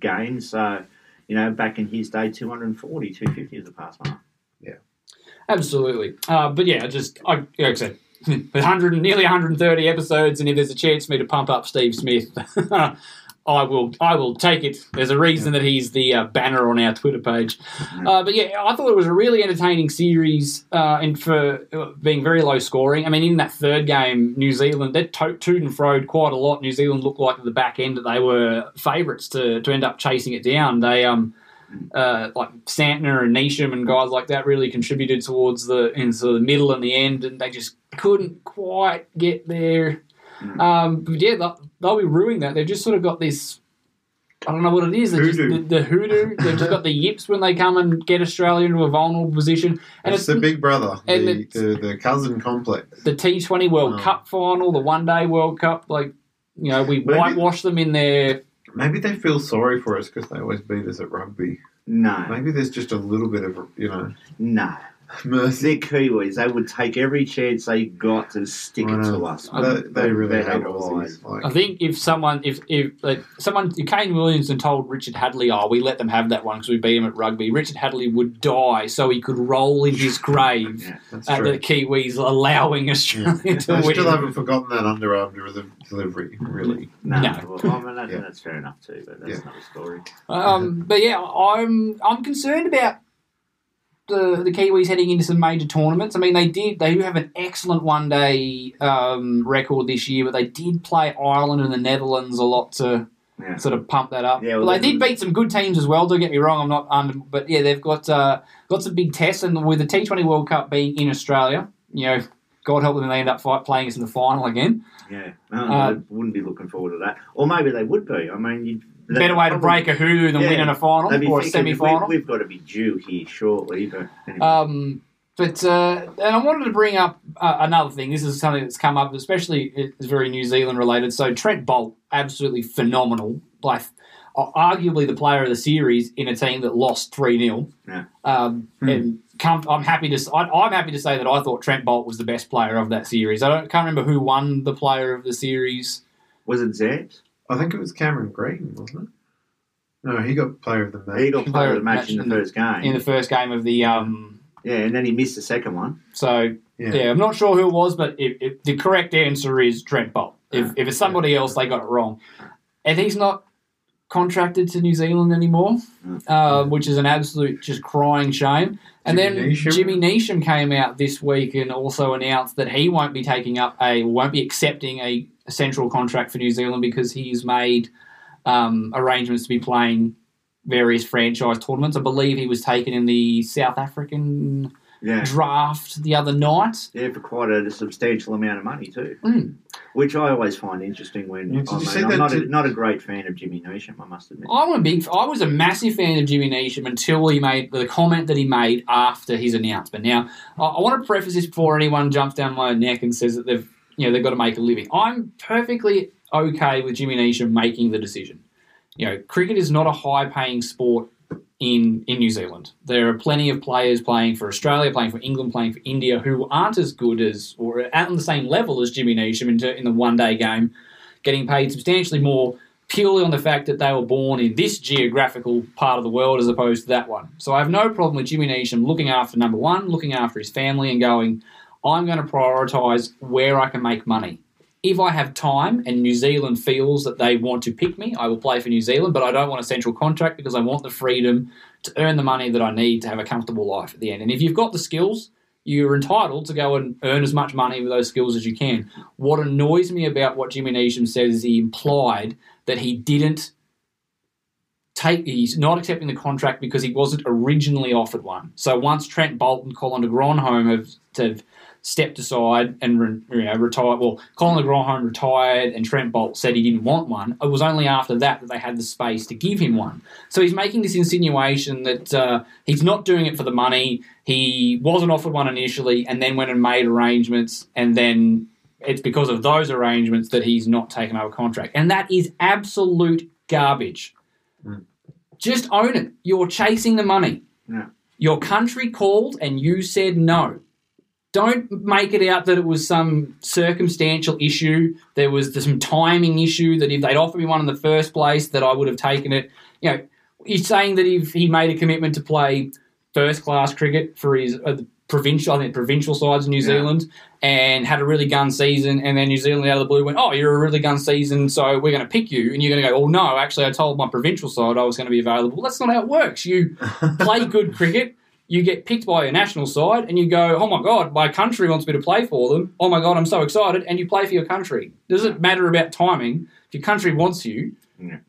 games. So, you know, back in his day, 240, 250 is a pass mark. Yeah. Absolutely. Uh, but yeah, just I, like I said, 100, nearly 130 episodes, and if there's a chance for me to pump up Steve Smith, I will. I will take it. There's a reason that he's the uh, banner on our Twitter page. Uh, but yeah, I thought it was a really entertaining series, uh, and for uh, being very low scoring. I mean, in that third game, New Zealand they to- toed and froed quite a lot. New Zealand looked like at the back end that they were favourites to to end up chasing it down. They um. Uh, like Santner and Neesham and guys like that really contributed towards the into the middle and the end, and they just couldn't quite get there. Um, but yeah, they'll, they'll be ruining that. They've just sort of got this. I don't know what it is. They're just, the, the hoodoo. They've just got the yips when they come and get Australia into a vulnerable position. And it's it's the big brother, and the, the, the cousin complex. the T20 World Oh. Cup final, the One Day World Cup. Like, you know, we Maybe- whitewash them in their. Maybe they feel sorry for us because they always beat us at rugby. No, Maybe there's just a little bit of, you know, no. Mercy. They're Kiwis. They would take every chance they got to stick it to know. us. They, they really They're hate otherwise. Aussies. Like, I think if someone, if if like someone, if Kane Williamson told Richard Hadlee, "Oh, we let them have that one because we beat him at rugby," Richard Hadlee would die so he could roll in his grave Yeah. that's at true. the Kiwis allowing Yeah. Australia I to still win. haven't forgotten that underarm deli- delivery, really. No, No. Well, I mean, that, Yeah. that's fair enough too, but that's Yeah. another story. Um, but yeah, I'm I'm concerned about the the Kiwis heading into some major tournaments. I mean, they did they do have an excellent one day um, record this year, but they did play Ireland and the Netherlands a lot to Yeah. sort of pump that up. Yeah, but well, they did beat some good teams as well. Don't get me wrong. I'm not under, but yeah, they've got uh, got some big tests, and with the T20 World Cup being in Australia, you know, God help them, they end up fight, playing us in the final again. Yeah, no, Uh, I wouldn't be looking forward to that. Or maybe they would be. I mean, you'd, they'd Better way to break a hoodoo than Yeah, winning a final or a semi final. We, we've got to be due here shortly, but anyway. Um, but uh, and I wanted to bring up uh, another thing. This is something that's come up, especially it's very New Zealand related. So Trent Boult, absolutely phenomenal, like uh, arguably the player of the series in a team that lost three 0 Yeah. um, Hmm. And come, I'm happy to I, I'm happy to say that I thought Trent Boult was the best player of that series. I don't can't remember who won the player of the series. was it Zabs? I think it was Cameron Green, wasn't it? No, he got player of the match. He got player of the match match in the in the- first game. in the first game of the um, yeah, and then he missed the second one. So Yeah. yeah, I'm not sure who it was, but if, if the correct answer is Trent Boult. If, if it's somebody else, they got it wrong. And he's not contracted to New Zealand anymore, uh, which is an absolute just crying shame. And Jimmy then Neesham? Jimmy Neesham came out this week and also announced that he won't be taking up a, won't be accepting a, a central contract for New Zealand because he's made um, arrangements to be playing various franchise tournaments. I believe he was taken in the South African Yeah. draft the other night. Yeah, for quite a substantial amount of money too, Mm. which I always find interesting. When Yeah, did I you mean, see I'm that not a, not a great fan of Jimmy Neesham, I must admit. I'm a big. I was a massive fan of Jimmy Neesham until he made the comment that he made after his announcement. Now, I, I want to preface this before anyone jumps down my neck and says that they've, you know, they've got to make a living. I'm perfectly okay with Jimmy Neesham making the decision. You know, cricket is not a high-paying sport in in New Zealand. There are plenty of players playing for Australia, playing for England, playing for India who aren't as good as or at the same level as Jimmy Neesham in, in the one-day game, getting paid substantially more purely on the fact that they were born in this geographical part of the world as opposed to that one. So I have no problem with Jimmy Neesham looking after number one, looking after his family, and going, I'm going to prioritise where I can make money. If I have time and New Zealand feels that they want to pick me, I will play for New Zealand, but I don't want a central contract because I want the freedom to earn the money that I need to have a comfortable life at the end. And if you've got the skills, you're entitled to go and earn as much money with those skills as you can. What annoys me about what Jimmy Neesham said is he implied that he didn't take he's not accepting the contract because he wasn't originally offered one. So once Trent Boult and Colin de Grandhomme have, have stepped aside and re, you know, retired, well, Colin Grandhomme retired and Trent Boult said he didn't want one. It was only after that that they had the space to give him one. So he's making this insinuation that uh, he's not doing it for the money. He wasn't offered one initially, and then went and made arrangements, and then it's because of those arrangements that he's not taken over contract. And that is absolute garbage. Just own it. You're chasing the money. Yeah. Your country called and you said no. Don't make it out that it was some circumstantial issue. There was some timing issue that if they'd offered me one in the first place, that I would have taken it. You know, he's saying that if he made a commitment to play first class cricket for his uh, the provincial, I think provincial sides in New Yeah. Zealand, and had a really gun season, and then New Zealand out of the blue went, "Oh, you're a really gun season, so we're going to pick you," and you're going to go, "Oh no, actually, I told my provincial side I was going to be available." That's not how it works. You play good cricket. You get picked by a national side, and you go, "Oh my god, my country wants me to play for them." Oh my god, I'm so excited! And you play for your country. Does it matter about timing? If your country wants you,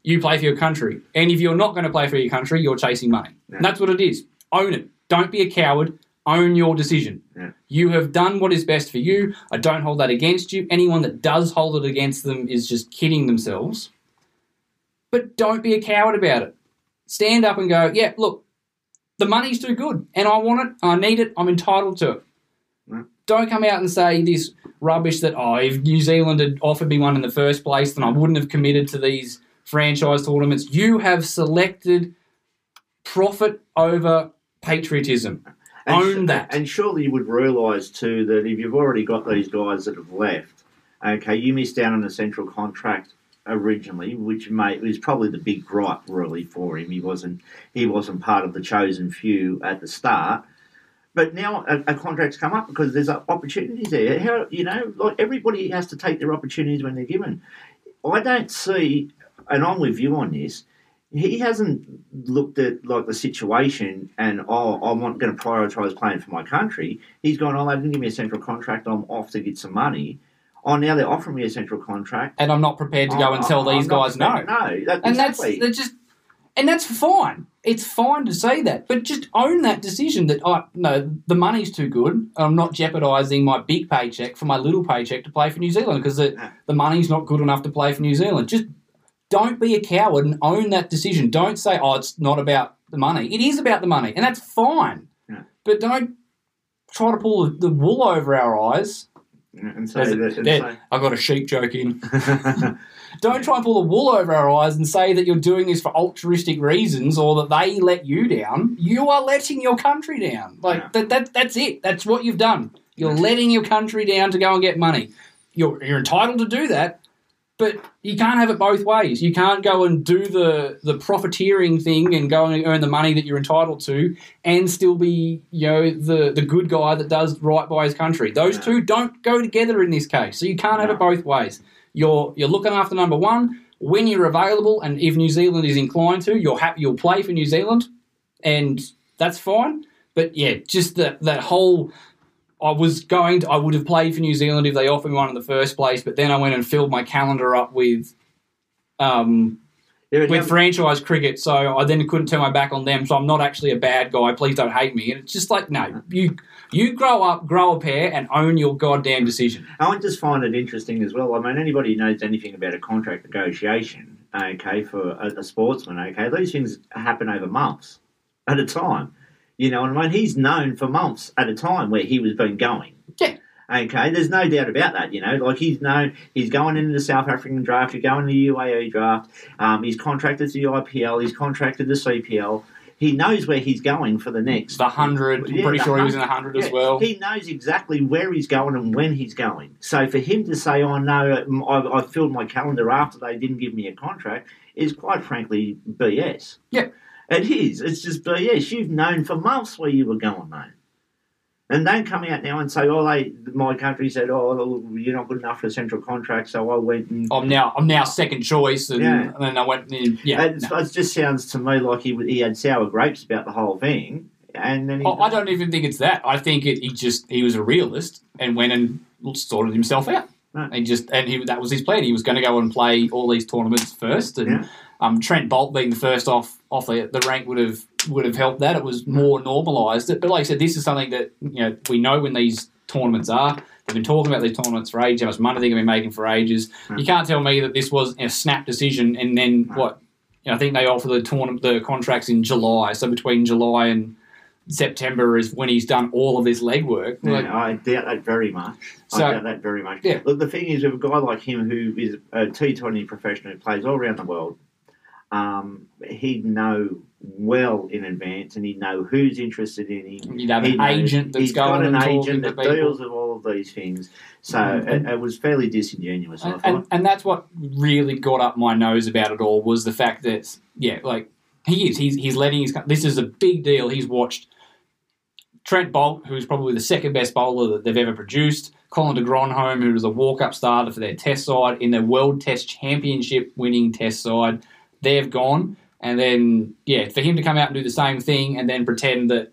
you play for your country. And if you're not going to play for your country, you're chasing money. That's what it is. Own it. Don't be a coward. Own your decision. You have done what is best for you. I don't hold that against you. Anyone that does hold it against them is just kidding themselves. But don't be a coward about it. Stand up and go, yeah, look, the money's too good and I want it, I need it, I'm entitled to it. Don't come out and say this rubbish that, oh, if New Zealand had offered me one in the first place, then I wouldn't have committed to these franchise tournaments. You have selected profit over patriotism. And Own sh- that. And surely you would realise too that if you've already got these guys that have left, okay, you missed out on a central contract originally, which may was probably the big gripe really for him. He wasn't he wasn't part of the chosen few at the start. But now a, a contract's come up because there's opportunities there. How you know, like everybody has to take their opportunities when they're given. I don't see, and I'm with you on this. He hasn't looked at like the situation and oh, I'm not going to prioritise playing for my country. He's gone, oh, they didn't give me a central contract. I'm off to get some money. Oh, now they're offering me a central contract. and I'm not prepared to go and tell I'm these guys no. prepared- No, that, and exactly. that's that's just and that's fine. It's fine to say that, but just own that decision that oh no, the money's too good. I'm not jeopardising my big paycheck for my little paycheck to play for New Zealand because the, the money's not good enough to play for New Zealand. Just don't be a coward and own that decision. Don't say oh it's not about the money. It is about the money, and that's fine. But don't try to pull the wool over our eyes. And so, that- and I got a sheep joke in. Don't try and pull the wool over our eyes and say that you're doing this for altruistic reasons or that they let you down. You are letting your country down. Like Yeah. that, that that's it. That's what you've done. You're letting your country down to go and get money. You're you're entitled to do that, but you can't have it both ways. You can't go and do the the profiteering thing and go and earn the money that you're entitled to and still be, you know, the the good guy that does right by his country. Those two don't go together in this case. So you can't have it both ways. You're you're looking after number one when you're available, and if New Zealand is inclined to, you're happy you'll play for New Zealand, and that's fine. But yeah, just that that whole. I was going to. I would have played for New Zealand if they offered me one in the first place, but then I went and filled my calendar up with, um, Yeah, with franchise cricket. So I then couldn't turn my back on them. So I'm not actually a bad guy. Please don't hate me. And it's just like no, you you grow up, grow a pair, and own your goddamn decision. I just find it interesting as well. I mean, anybody who knows anything about a contract negotiation, okay, for a, a sportsman, okay, these things happen over months at a time. You know what I mean? He's known for months at a time where he was been going. Yeah. Okay, there's no doubt about that. You know, like he's known he's going into the South African draft, he's going to the UAE draft. Um, he's contracted to the IPL, he's contracted to CPL. He knows where he's going for the next The hundred. I'm Yeah, pretty the sure he was in 100, the hundred as well. He knows exactly where he's going and when he's going. So for him to say, "Oh no, I, I filled my calendar after they didn't give me a contract," is quite frankly BS. Yeah. It is. It's just BS. You've known for months where you were going, mate. And don't come out now and say, "Oh, they, my country said, oh, you're not good enough for a central contract," so I went and. I'm now I'm now second choice, and, Yeah. and then I went. In, yeah, It, it just sounds to me like he he had sour grapes about the whole thing, and then he, Oh, I don't even think it's that. I think it, he just he was a realist and went and sorted himself out. Right. And just and he that was his plan. He was going to go and play all these tournaments first, and Yeah. Um, Trent Boult being the first off off the, the rank would have would have helped that. It was more normalised. But like I said, this is something that you know we know when these tournaments are. They've been talking about these tournaments for ages. How much money they're going to be making for ages. Right. You can't tell me that this was a snap decision and then Right. what? You know, I think they offer the tournament the contracts in July. So between July and September is when he's done all of this legwork. Yeah, Like, I doubt that very much. So- I doubt that very much. Yeah. Look, the thing is, with a guy like him who is a T20 professional who plays all around the world, um, he'd know well in advance and he'd know who's interested in him. You'd have He an agent that's he's going got an and agent to that deals with all of these things. So Mm, it, it was fairly disingenuous, I and, thought. and, and that's what really got up my nose about it all was the fact that yeah, like he is he's he's letting his this is a big deal. He's watched Trent Boult, who's probably the second best bowler that they've ever produced. Colin de Grandhomme, who was a walk-up starter for their Test side in their World Test Championship winning Test side. They've gone, and then yeah, for him to come out and do the same thing and then pretend that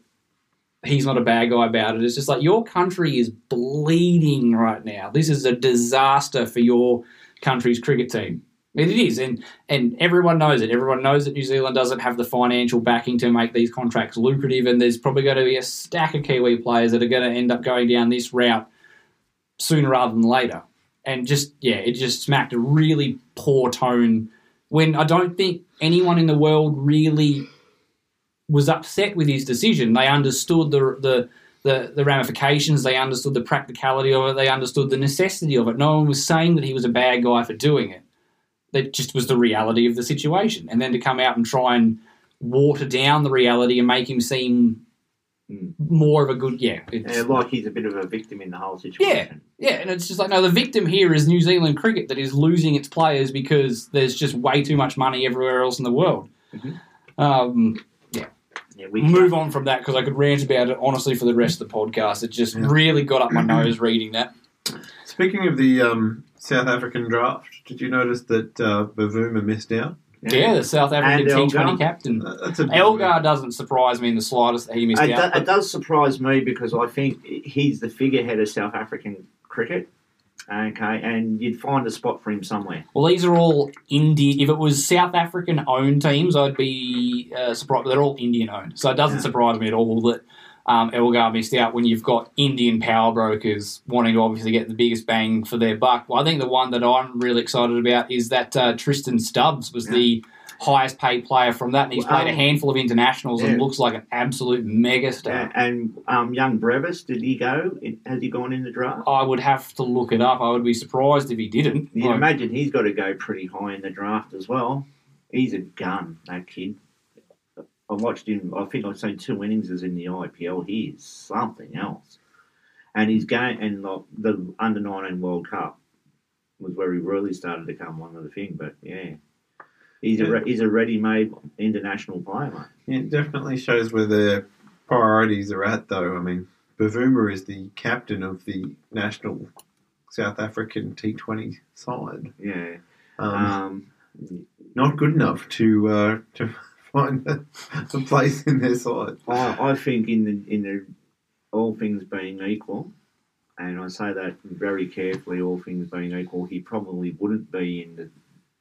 he's not a bad guy about it. It's just like your country is bleeding right now. This is a disaster for your country's cricket team. It is, and and everyone knows it. Everyone knows that New Zealand doesn't have the financial backing to make these contracts lucrative, and there's probably going to be a stack of Kiwi players that are going to end up going down this route sooner rather than later. And just yeah, it just smacked a really poor tone when I don't think anyone in the world really was upset with his decision. They understood the the the, the ramifications. They understood the practicality of it. They understood the necessity of it. No one was saying that he was a bad guy for doing it. That just was the reality of the situation. And then to come out and try and water down the reality and make him seem Mm. more of a good yeah. It's, Yeah, like he's a bit of a victim in the whole situation. Yeah, yeah, and it's just like no, the victim here is New Zealand cricket that is losing its players because there's just way too much money everywhere else in the world. Mhm. Um, Yeah, we move on from that because I could rant about it honestly for the rest of the podcast. It just Yeah. really got up my nose reading that. Speaking of the um, South African draft, did you notice that uh, Bavuma missed out? Yeah, the South African And T20 captain. Uh, Elgar doesn't surprise me in the slightest that he missed It, out. do, it does surprise me because I think he's the figurehead of South African cricket. Okay, and you'd find a spot for him somewhere. Well, these are all Indian. If it was South African owned teams, I'd be uh, surprised. They're all Indian owned, so it doesn't Yeah. surprise me at all that um, Elgar missed out when you've got Indian power brokers wanting to obviously get the biggest bang for their buck. Well, I think the one that I'm really excited about is that uh, Tristan Stubbs was Yeah. the highest paid player from that, and he's Well, played a um, handful of internationals and looks like an absolute megastar. And um, young Brevis, did he go? Has he gone in the draft? I would have to look it up. I would be surprised if he didn't. You Like, imagine he's got to go pretty high in the draft as well. He's a gun, that kid. I watched him. I think I've seen two innings as in the IPL. He is something else. And he's going and like, the under nineteen World Cup was where he really started to come one of the thing. But yeah, he's a re- he's a ready made international player, mate. It definitely shows where their priorities are at, though. I mean, Bavuma is the captain of the national South African T20 side. Yeah. Um, Um, not good enough to uh, to find a, a place in their side. I, I think in the in the all things being equal, and I say that very carefully, all things being equal, he probably wouldn't be in the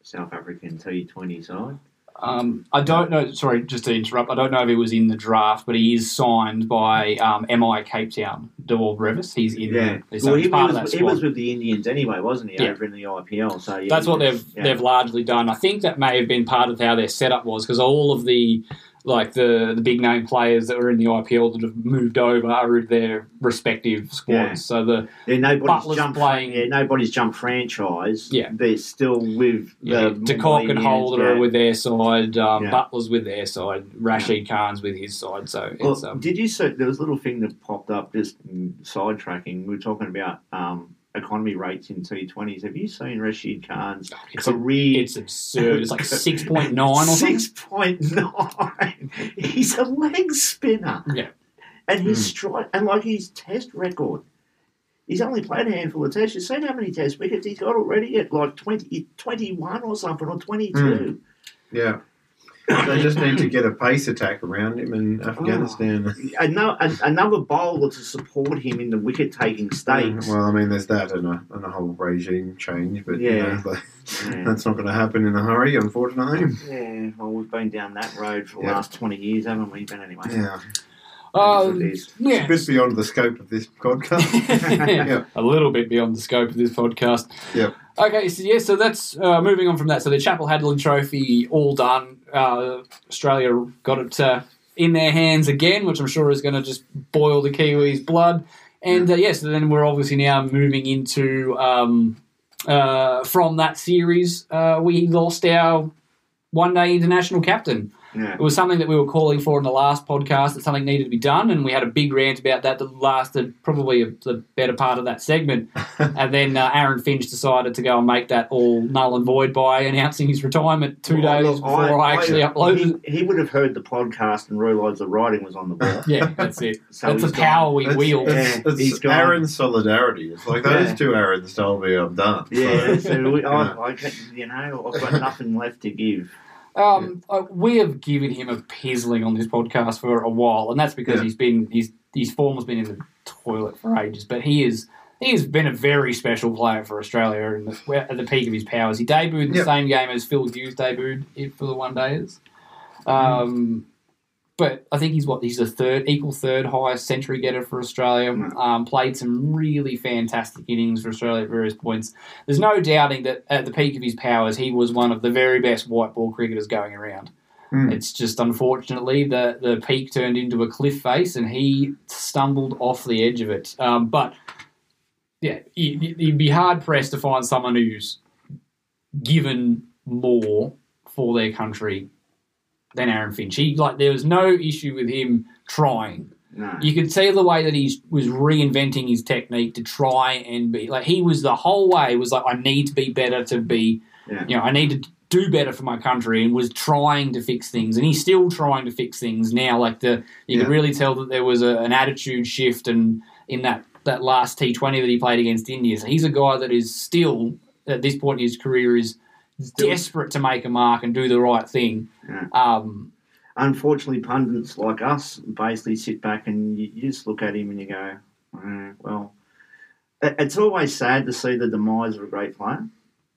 South African T Twenty side. Um, I don't know. Sorry, just to interrupt. I don't know if he was in the draft, but he is signed by um, MI Cape Town. Dewald Brevis. He's in. Yeah, well, he, part of was, he was with the Indians anyway, wasn't he? Yeah. Over in the IPL, so yeah, That's what they've yeah. they've largely done. I think that may have been part of how their setup was because all of the like the the big name players that were in the IPL that have moved over are in their respective squads. Yeah. So the Yeah, nobody's Buttler's jumped playing- Yeah, nobody's jumped franchise. Yeah. they're still with yeah, the De Kock and Holder yeah. are with their side. Um, Yeah. Buttler's with their side. Rashid Khan's with his side. So Well, it's um, did you see there was a little thing that popped up just mm, sidetracking? We were talking about um, economy rates in T20s. Have you seen Rashid Khan's it's a, career? it's absurd. It's like six point nine or something. Six point nine. He's a leg spinner, Yeah. and his Hmm. strike and like his test record. He's only played a handful of tests. You've seen how many test wickets he's got already at like 20, 21 or something, or 22. Yeah. They just need to get a pace attack around him in Afghanistan. Another, another bowler to support him in the wicket taking stakes. Well, I mean, there's that and a, and a whole regime change, but you Yeah. know, like, Yeah. that's not going to happen in a hurry, unfortunately. Yeah, well, we've been down that road for the Yeah. last 20 years, haven't we? But anyway. Yeah. Um, It is. yeah. It's a bit beyond the scope of this podcast. Yeah. A little bit beyond the scope of this podcast. Yep. Okay, so yeah, so that's uh, moving on from that. So the Chappell Hadlee Trophy all done. Uh, Australia got it uh, in their hands again, which I'm sure is going to just boil the Kiwis' blood. And uh, yes, then we're obviously now moving into um, uh, from that series. Uh, we lost our one day international captain. Yeah. It was something that we were calling for in the last podcast that something needed to be done, and we had a big rant about that that lasted probably a, the better part of that segment. and then uh, Aaron Finch decided to go and make that all null and void by announcing his retirement two Well, days look, before I, actually uploaded. He, he would have heard the podcast and realised the writing was on the wall. Yeah, that's it. So that's the he's power gone. we It's, wield. it's, Yeah, it's he's gone. Aaron's solidarity. It's like those Yeah. two Aarons told me I'm done. Yeah, So, so we. I, I, can- you know, I've got nothing left to give. Um, uh, we have given him a pizzling on this podcast for a while, and that's because Yeah. he's been his his form has been in the toilet for ages. But he is he has been a very special player for Australia in the, at the peak of his powers. He debuted in the Yep. same game as Phil Hughes debuted it for the one days. Mm-hmm. Um, but I think he's what he's the third equal third highest century getter for Australia. Mm. Um, played some really fantastic innings for Australia at various points. There's no doubting that at the peak of his powers, he was one of the very best white ball cricketers going around. Hmm. It's just unfortunately the the peak turned into a cliff face, and he stumbled off the edge of it. Um, but yeah, you- you'd be hard pressed to find someone who's given more for their country than Aaron Finch. He, like there was no issue with him trying. No. You could see the way that he was reinventing his technique to try and be like he was the whole way was like I need to be better to be Yeah. you know I need to do better for my country and was trying to fix things and he's still trying to fix things now like the you Yeah. could really tell that there was a, an attitude shift and in that that last T20 that he played against India so he's a guy that is still at this point in his career is desperate to make a mark and do the right thing Yeah. um, Unfortunately, pundits like us basically sit back and you, you just look at him and you go, "Eh, well, it- it's always sad to see the demise of a great player.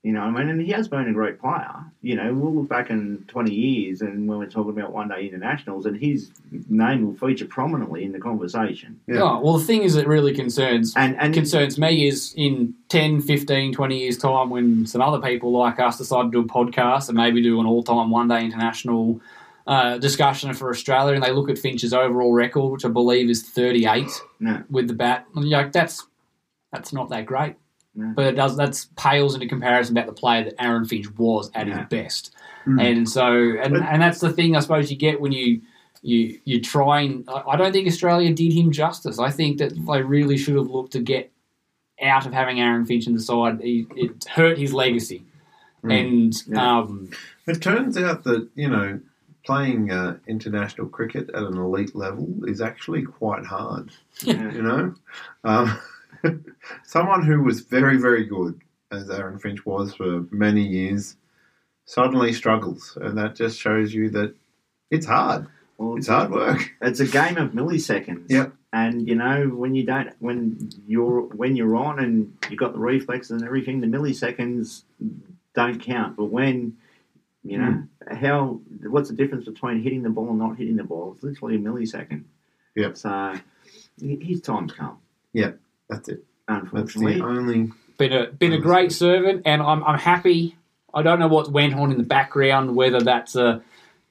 You know, I mean, and he has been a great player. You know, we'll look back in 20 years and when we're talking about one day internationals, and his name will feature prominently in the conversation. Yeah. oh, well the thing is that really concerns And and concerns me is in 10, 15, 20 years' time when some other people like us decide to do a podcast and maybe do an all time one day international uh, discussion for Australia and they look at Finch's overall record, which I believe is 38 No. with the bat. And you're like, that's, that's not that great. No. But it does that's pales into comparison about the player that Aaron Finch was at Yeah. his best. Mm. And so and, But- and that's the thing I suppose you get when you you you try and I I don't think Australia did him justice. I think that they really should have looked to get out of having Aaron Finch in the side. He, it hurt his legacy. Mm. And Yeah. um, It turns out that you know playing uh, international cricket at an elite level is actually quite hard. yeah. You know, um, someone who was very very good, as Aaron Finch was for many years, suddenly struggles, and that just shows you that it's hard. Well, It's hard work. It's a game of milliseconds. Yep. And you know when you don't when you're when you're on and you've got the reflexes and everything, the milliseconds don't count. But when you know hmm. how what's the difference between hitting the ball and not hitting the ball? It's literally a millisecond. Yep. So his time's come. That's it. That's Unfortunately. the only. been a been a great servant, and I'm I'm happy. I don't know what went on in the background, whether that's a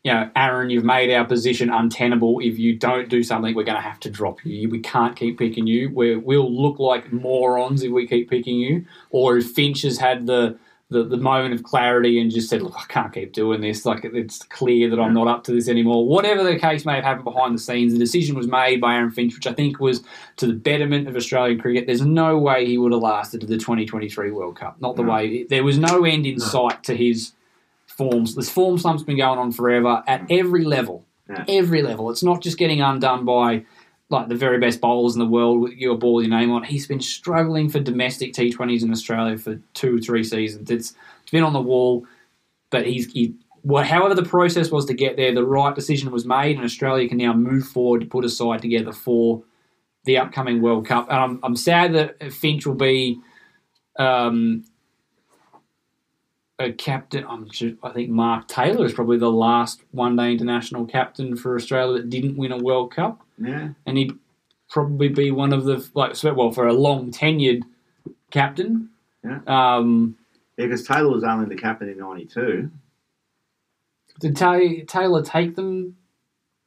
you know, Aaron, you've made our position untenable. If you don't do something, we're going to have to drop you. We can't keep picking you. We're, we'll look like morons if we keep picking you. Or if Finch has had the, the, the moment of clarity and just said, look, I can't keep doing this. Like, it's clear that I'm not up to this anymore. Whatever the case may have happened behind the scenes, the decision was made by Aaron Finch, which I think was to the betterment of Australian cricket. There's no way he would have lasted to the 2023 World Cup. Not the No. way. There was no end in No. sight to his forms. This form slump's been going on forever at every level. Yeah. Every level. It's not just getting undone by like the very best bowlers in the world with your ball your name on. He's been struggling for domestic T20s in Australia for two, or three seasons. It's, it's been on the wall, but he's he, well, however the process was to get there, the right decision was made, and Australia can now move forward to put a side together for the upcoming World Cup. And I'm, I'm sad that Finch will be um, a captain. Sure, I think Mark Taylor is probably the last one day international captain for Australia that didn't win a World Cup, Yeah. and he'd probably be one of the like so- well for a long tenured captain. Yeah. Um, Yeah, because Taylor was only the captain in '92. did Ta- Taylor take them?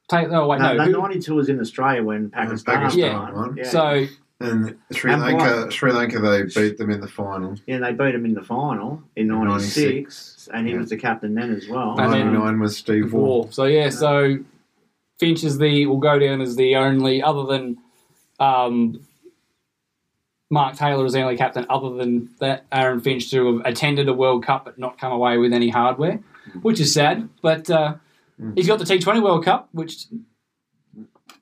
Take oh wait No, no. no, who- '92 was in Australia when Pakistan. Pakistan won. won. Yeah. So And Sri And Lanka, why? Sri Lanka, they beat them in the final. Yeah, they beat him in the final in In '96, and he Yeah. was the captain then as well. And then- Ninety nine was Steve Waugh. War. So yeah, so Finch is the will go down as the only other than um, Mark Taylor is the only captain other than that Aaron Finch to have attended a World Cup but not come away with any hardware, which is sad. But uh, Mm. he's got the T20 World Cup, which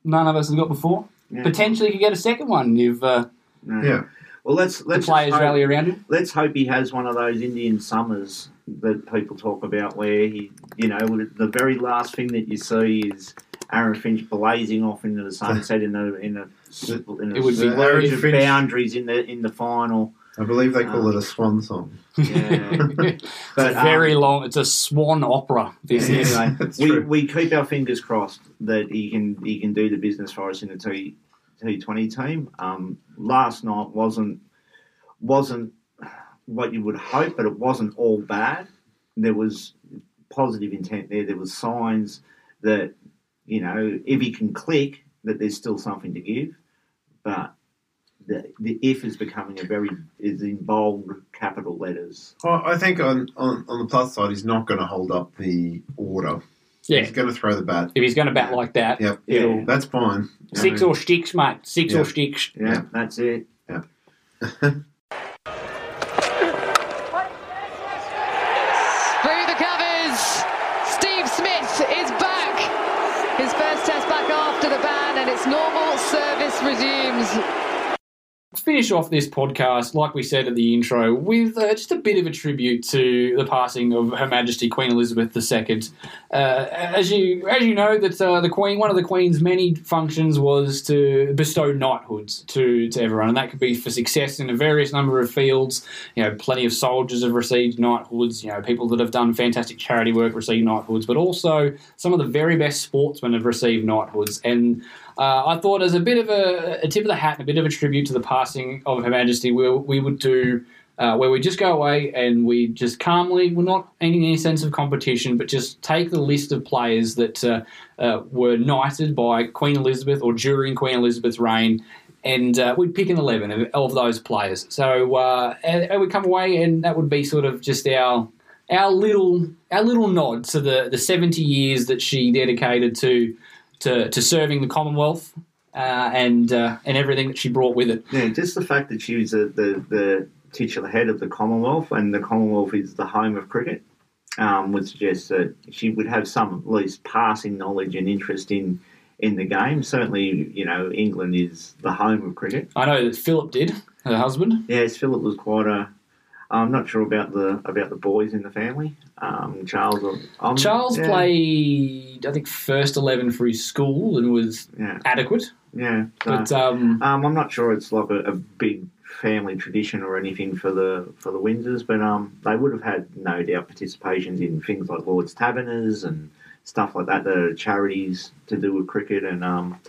none of us have got before. Yeah. Potentially could get a second one if uh, Yeah. Well, let's let's players hope, rally around him. let's hope he has one of those Indian summers that people talk about, where he, you know, the very last thing that you see is Aaron Finch blazing off into the sunset in a in a, in a It would be splurge Aaron of Finch- boundaries in the in the final. I believe they call Um, it a swan song. Yeah. it's But, a very um, long. It's a swan opera. This Yeah. is. Anyway, we, true. we keep our fingers crossed that he can he can do the business for us in the T T Twenty team. Um, last night wasn't wasn't what you would hope, but it wasn't all bad. There was positive intent there. There was signs that you know if he can click, that there's still something to give. But the the if is becoming a very is in bold capital letters. Well, I think on, on, on the plus side, he's not going to hold up the order Yeah. He's going to throw the bat. If he's going to bat like that, Yep. Yeah. That's fine. I six mean, or sticks, mate. Six Yeah. or sticks. Yeah, that's it. Through the covers, Steve Smith is back. His first test back after the ban, and it's normal service resumes. finish off this podcast, like we said at the intro, with uh, just a bit of a tribute to the passing of Her Majesty Queen Elizabeth II. Uh, as you as you know, that uh, the Queen, one of the Queen's many functions was to bestow knighthoods to, to everyone, and that could be for success in a various number of fields. You know, plenty of soldiers have received knighthoods. You know, people that have done fantastic charity work receive knighthoods, but also some of the very best sportsmen have received knighthoods, and uh, I thought, as a bit of a, a tip of the hat and a bit of a tribute to the passing of Her Majesty, we, we would do uh, where we just go away and we just calmly, we're not in any sense of competition, but just take the list of players that uh, uh, were knighted by Queen Elizabeth or during Queen Elizabeth's reign. And uh, we'd pick an 11 of, of those players. So uh, and, we'd come away, and that would be sort of just our our little our little nod to the, the 70 years that she dedicated to to, to serving the Commonwealth uh, and uh, and everything that she brought with it. Yeah, just the fact that she was the, the, the titular head of the Commonwealth, and the Commonwealth is the home of cricket, um, would suggest that she would have some at least passing knowledge and interest in in the game. Certainly, you know, England is the home of cricket. I know that Philip did, her husband. Yes, Philip was quite a. I'm not sure about the about the boys in the family. Um, Charles, um, Charles yeah, played, I think, first eleven for his school and was Yeah, adequate. yeah. So, But um, Um, I'm not sure it's like a, a big family tradition or anything for the for the Windsors, but um, they would have had no doubt participations in things like Lord's Taverners and stuff like that. The charities to do with cricket and um,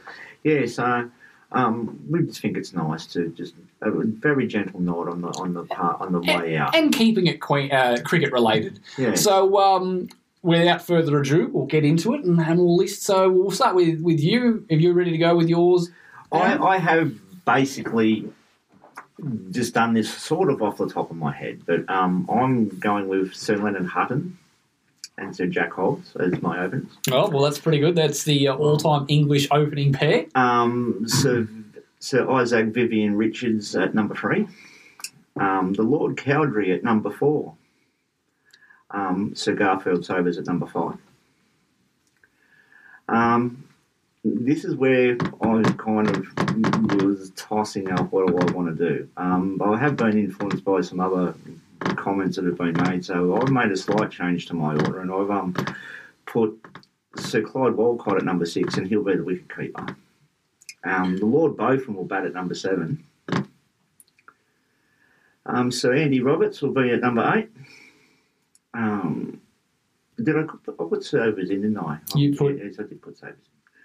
yeah, so um, we just think it's nice to just a very gentle nod on the on the part on the way out. and keeping it queen, uh, cricket related. Yeah. So, um, without further ado, we'll get into it and, and we'll list. So, we'll start with, with you. If you're ready to go with yours, I, I have basically just done this sort of off the top of my head, but um, I'm going with Sir Leonard Hutton and Sir Jack Hobbs as my opens. oh, well, that's pretty good. That's the uh, all time English opening pair. Um, Sir, Sir Isaac Vivian Richards at number three. Um, the Lord Cowdrey at number four. Um, Sir Garfield Sobers at number five. Um, this is where I kind of was tossing up what do I want to do. Um, but I have been influenced by some other comments that have been made, so I've made a slight change to my order, and I've um, put Sir Clyde Walcott at number six, and he'll be the wicket keeper. Um, the Lord Botham will bat at number seven. Um, Sir Andy Roberts will be at number eight. Um, did I put, I put Sobers in, didn't I? You Oh, put- Yes, I did put Sobers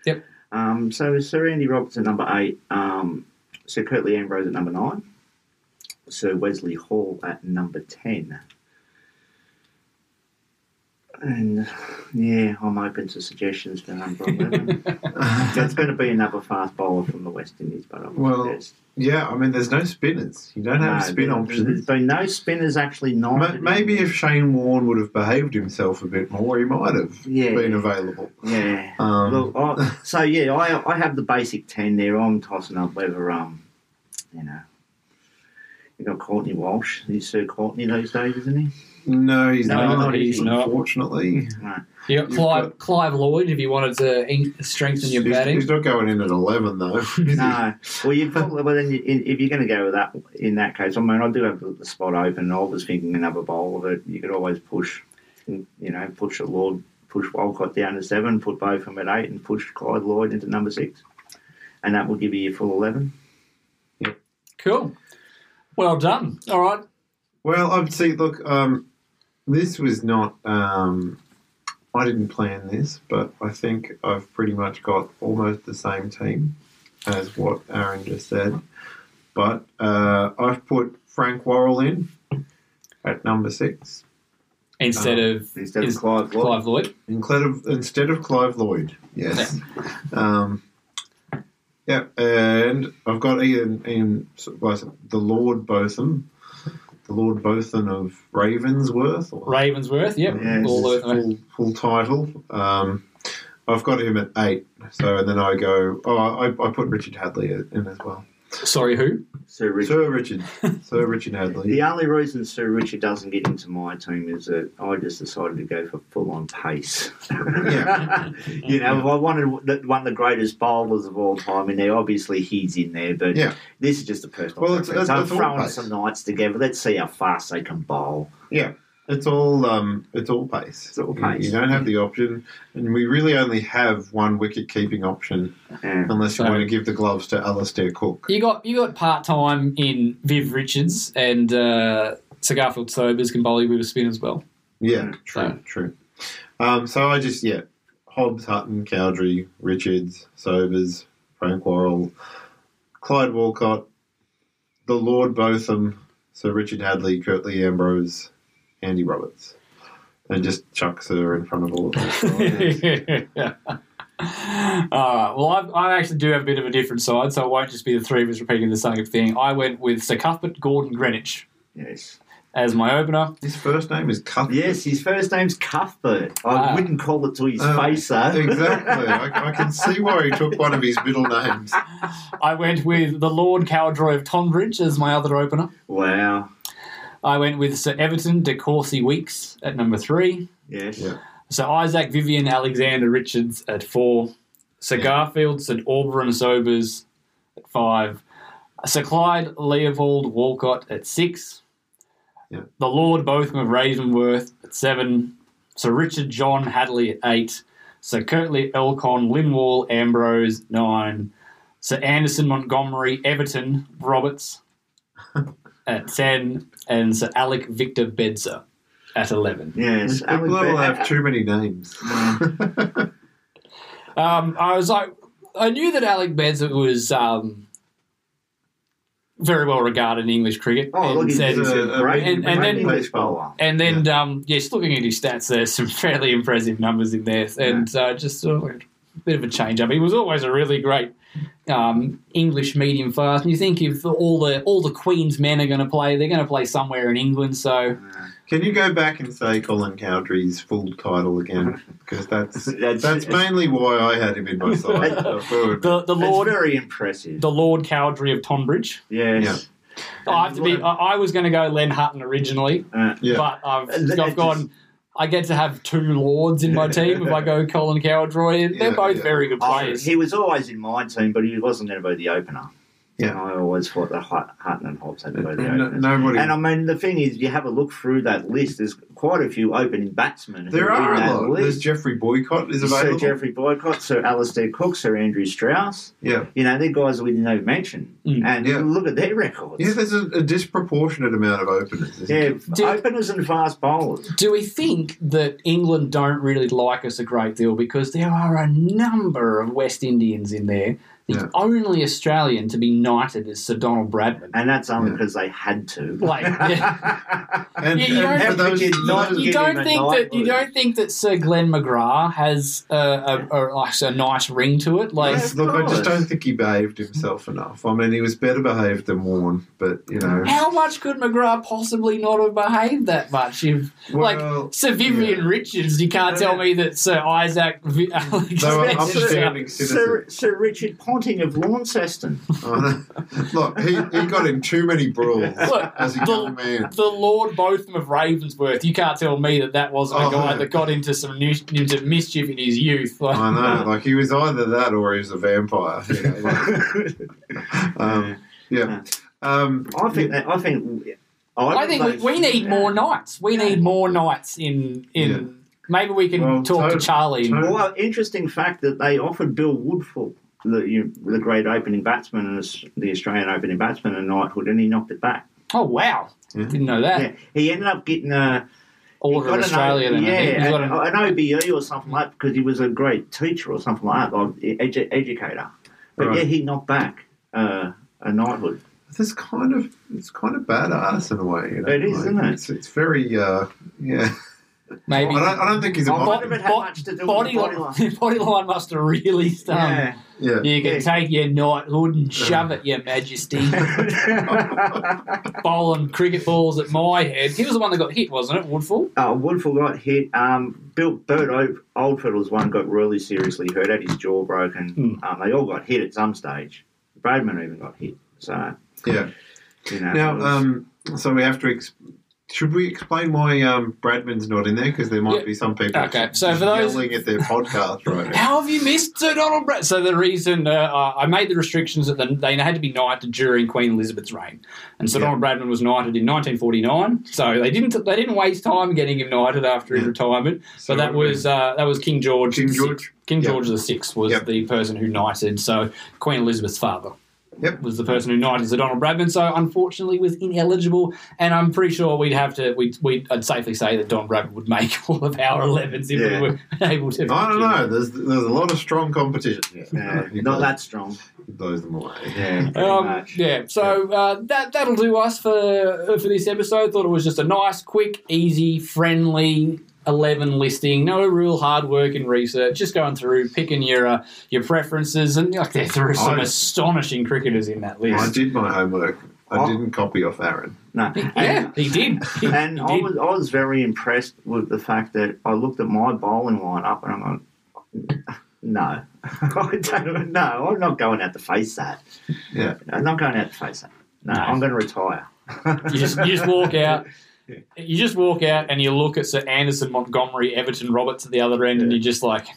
Yep. um, so Sir Andy Roberts at number eight, um, Sir Curtly Ambrose at number nine, Sir Wesley Hall at number ten. And yeah, I'm open to suggestions for number 11. That's going to be another fast bowler from the West Indies, but I would Well, suggest. Yeah, I mean, there's no spinners. You don't have No, spin there- options. There's been no spinners actually Ma- not. Maybe if Shane Warne would have behaved himself a bit more, he might have Yeah. been available. Yeah. Um, Look, I, so yeah, I I have the basic ten there. I'm tossing up whether um, you know, you got Courtney Walsh. He's Sir Courtney these days, isn't he? No, he's No, not. not he's not. Unfortunately, Right. You got You've Clive, got- Clive Lloyd if you wanted to in- strengthen your he's, batting. he's not going in at eleven though. is he? No. Well, you probably. Well, then, you, in, if you're going to go with that, in that case, I mean, I do have the, the spot open. I was thinking another bowl of it. You could always push, you know, push the Lord, push Walcott down to seven, put both Botham at eight, and push Clyde Lloyd into number six, and that will give you your full eleven. Cool. Well done. All right. Well, I'd see. Look, um, this was not. Um, I didn't plan this, but I think I've pretty much got almost the same team as what Aaron just said. But uh, I've put Frank Worrell in at number six Instead Um, of Instead is of Clive Lloyd. Clive Lloyd. instead of instead of Clive Lloyd. Yes. um, yeah, and I've got Ian in well, the Lord Botham, the Lord Botham of Ravensworth. Or, Ravensworth, yep. His full, full title. Um, I've got him at eight. So and then I go. Oh, I, I put Richard Hadlee in as well. Sorry, who? Sir Richard. Sir Richard. Sir Richard Hadlee. The only reason Sir Richard doesn't get into my team is that I just decided to go for full on pace. Yeah. you know, if I wanted one of the greatest bowlers of all time in there. Obviously, he's in there, but Yeah. this is just a personal Well, it's- preference. it's- I'm it's throwing some knights together. Let's see how fast they can bowl. Yeah, it's all um, it's all pace. It's all You- pace. You, don't have the option, and we really only have one wicket keeping option Yeah. unless you So- want to give the gloves to Alastair Cook. You got you got part time in Viv Richards and uh, Sir Garfield Sobers can bowl you with a spin as well. Yeah, true, So- true. Um, so I just yeah, Hobbs, Hutton, Cowdrey, Richards, Sobers, Frank Worrell, Clyde Walcott, the Lord Botham, Sir Richard Hadlee, Curtly Ambrose, Andy Roberts, and just chuck her in front of all of them. Alright, well, I, I actually do have a bit of a different side, so it won't just be the three of us repeating the same thing. I went with Sir Cuthbert Gordon Greenidge Yes. as my opener. His first name is Cuthbert. Yes, his first name's Cuthbert. I Wow. wouldn't call it to his Uh, face, though. Exactly. I, I can see why he took one of his middle names. I went with the Lord Cowdrey of Tonbridge as my other opener. wow. I went with Sir Everton de Courcy Weeks at number three. Yes. Yeah. Sir Isaac Vivian Alexander Richards at four. Sir Yeah. Garfield St Aubrun Sobers at five. Sir Clyde Leopold Walcott at six. Yeah. The Lord Botham of Ravensworth at seven. Sir Richard John Hadlee at eight. Sir Curtly Elconn Lynwall Ambrose nine. Sir Anderson Montgomery Everton Roberts at ten. And Sir Alec Victor Bedser at eleven. Yes. People will have too many names. Um, I was like, I knew that Alec Bedser was um, very well regarded in English cricket. Oh, look, and, he's said- a great, and- and great then- English bowler. and then, um, yes, looking at his stats, there's some fairly impressive numbers in there, and uh, just sort of like a bit of a change up. He was always a really great um, English medium fast. And you think if all the all the Queen's men are going to play, they're going to play somewhere in England. So Can you go back and say Colin Cowdrey's full title again? Because that's That's- that's mainly why I had him in my side. I the the It's Lord very impressive. the Lord Cowdrey of Tonbridge. yes. I have to be. I, I was going to go Len Hutton originally. Uh, yeah, but I've, Uh, I've gone. I get to have two lords in my team if I go Colin Cowdrey. and They're Yeah, both yeah. very good oh, players. he was always in my team, but he wasn't going to be the opener. Yeah. And I always thought the Hut- Hutton and Hobbs had to be the No- openers. nobody. And I mean, the thing is, you have a look through that list. There's quite a few opening batsmen. there in are a lot. list. There's Geoffrey Boycott is available. Sir available. Geoffrey Boycott, Sir Alastair Cook, Sir Andrew Strauss. Yeah, You know, they're guys we didn't even mention. Mm. And Yeah. look at their records. yeah. There's a, a disproportionate amount of openers. Yeah, there? Did- openers and fast bowlers. Do we think that England don't really like us a great deal because there are a number of West Indians in there? The Yeah. only Australian to be knighted is Sir Donald Bradman. And that's only Yeah. because they had to. Like, yeah. And, You- you and don't- for those, Did you don't think that you don't think that Sir Glenn McGrath has a, a, a, like a nice ring to it? Like, Yes. look, I just don't think he behaved himself enough. I mean, he was better behaved than Warne, but you know, how much could McGrath possibly not have behaved that much? If well, like Sir Vivian yeah. Richards, you can't uh, tell me that Sir Isaac Vi- Alex They were Spencer- Sir, citizens. Sir Richard Ponting of Launceston. Oh, no. Look, he, he got in too many brawls Look, as a the- young man. the Lord Botham of Ravensworth. You can't tell me that that wasn't a Oh, guy no. that got into some new, into mischief in his youth. Like, I know, like he was either that or he was a vampire. you know, like- um, yeah. Um, I think that I think I think we, we need more knights. We need more knights in in. Yeah. Maybe we can Well, talk to tot- Charlie. and- Well, interesting fact that they offered Bill Woodfull, the you, the great opening batsman and the Australian opening batsman, a knighthood, and he knocked it back. oh wow, Yeah. didn't know that. Yeah, he ended up getting a Order he of got an Australia. Then, yeah, an, an- an OBE or something like that because he was a great teacher or something like that, like edu- educator. But Right. yeah, he knocked back uh, a knighthood. this kind of it's kind of badass in a way. You know? It is, like, isn't it? It's, it's very uh, yeah. Maybe I don't, I don't think he's a model. wonder if it had much to do with body, body line, line. body line must have really stung. Yeah. Yeah. You can Yeah. take your knighthood and shove it, Your Majesty. Bowling cricket balls at my head. He was the one that got hit, wasn't it, Woodfull? Uh, Woodfull got hit. Um, Bill Bert O- Oldfield was one got really seriously hurt, had his jaw broken. Hmm. Um, they all got hit at some stage. Bradman even got hit. So Yeah. you know. Now, was- um, so we have to. Ex- should we explain why um, Bradman's not in there? Because there might Yeah. be some people Okay, so for those- yelling at their podcast right now. How have you missed Sir Donald Brad? So the reason uh, I made the restrictions that they had to be knighted during Queen Elizabeth's reign, and Sir Yeah. Donald Bradman was knighted in 1949. So they didn't they didn't waste time getting him knighted after his retirement. So but that was uh, that was King George. King George? King. George the Sixth was the person who knighted. So Queen Elizabeth's father. Yep. was the person who knighted Sir Donald Bradman, so unfortunately was ineligible. And I'm pretty sure we'd have to, we'd, we'd I'd safely say that Don Bradman would make all of our 11s if Yeah. we were able to. I don't know. There's there's a lot of strong competition. yeah, He not blows- that strong. he blows them away. Yeah, Um, much. yeah, so uh, that that'll do us for for this episode. Thought it was just a nice, quick, easy, friendly eleven listing. No real hard work and research. Just going through, picking your uh, your preferences, and like there there are some I- astonishing cricketers in that list. I did my homework. I Oh. didn't copy off Aaron. No. Yeah, he did. He, And he I did. was, I was very impressed with the fact that I looked at my bowling lineup and I'm like, no, I don't, no, I'm not going out to face that. Yeah. I'm not going out to face that. No, No. I'm going to retire. You just you just walk out. You just walk out and you look at Sir Anderson, Montgomery, Everton, Roberts at the other end, and you're just like,